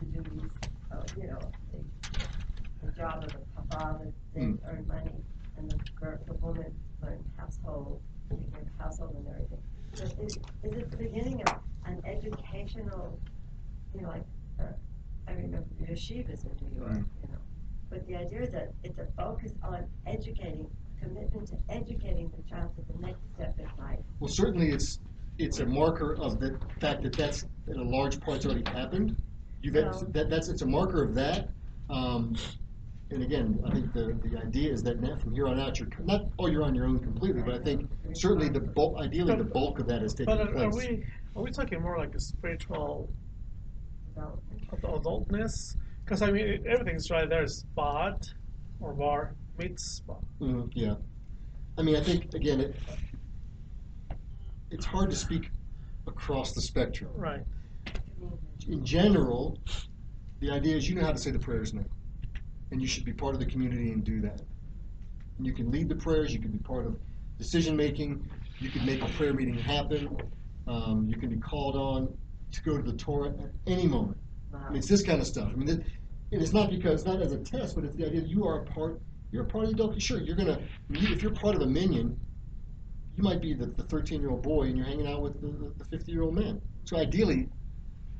Speaker 3: the duties of, you know, the, the job of the father, they
Speaker 2: Mm.
Speaker 3: earn money, and the girl, the woman learns household, taking care of household and everything. So is, is it the beginning of an educational, you know, like, uh, I remember the yeshivas in New York,
Speaker 2: Mm.
Speaker 3: you know, but the idea is that it's a focus on educating, commitment to educating the child to the next step in life.
Speaker 2: Well, certainly it's it's a marker of the fact that that's that a large part's already happened. You've had-
Speaker 3: So-
Speaker 2: that that's it's a marker of that. Um, and again, I think the, the idea is that now from here on out, you're not oh you're on your own completely, but I think certainly the bulk, ideally the bulk of that is taking
Speaker 11: But are, are
Speaker 2: place.
Speaker 11: we are we talking more like a spiritual
Speaker 3: development.
Speaker 11: ad- adultness? Because I mean, everything's right there. Bat or bar mitzvah.
Speaker 2: Mhm, yeah, I mean I think again it it's hard to speak across the spectrum.
Speaker 11: Right.
Speaker 2: in general, the idea is you know how to say the prayers now. And you should be part of the community and do that. And you can lead the prayers, you can be part of decision making, you can make a prayer meeting happen, um, you can be called on to go to the Torah at any moment. I mean, it's this kind of stuff. I mean, it, it's not because, not as a test, but it's the idea that you are a part, you're a part of the adult. Sure, you're gonna, you, if you're part of a minyan, you might be the, the 13 year old boy and you're hanging out with the, the 50 year old man. So ideally,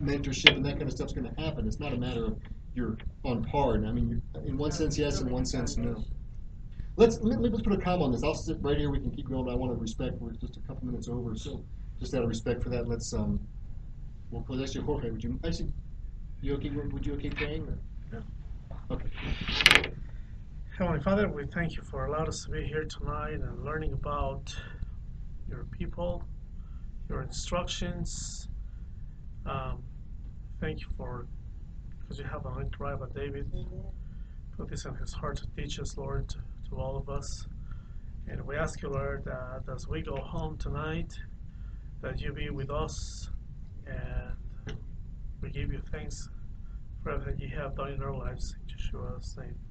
Speaker 2: mentorship and that kind of stuff's going to happen. It's not a matter of you're on par. And I mean, in one sense, yes. In one sense, no. Let's let, let's put a comma on this. I'll sit right here. We can keep going. I want to respect. We're just a couple minutes over, so just out of respect for that, let's um. We'll close. Actually, Jorge, would you actually? You okay? Would you okay praying? Or? Okay.
Speaker 11: Heavenly Father, we thank you for allowing us to be here tonight and learning about your people, your instructions. Um, thank you for, because you have anointed Rabbi David, put this in his heart to teach us, Lord, to, to all of us. And we ask you, Lord, that as we go home tonight, that you be with us, and uh, we give you thanks for everything you have done in our lives. In Yeshua's name.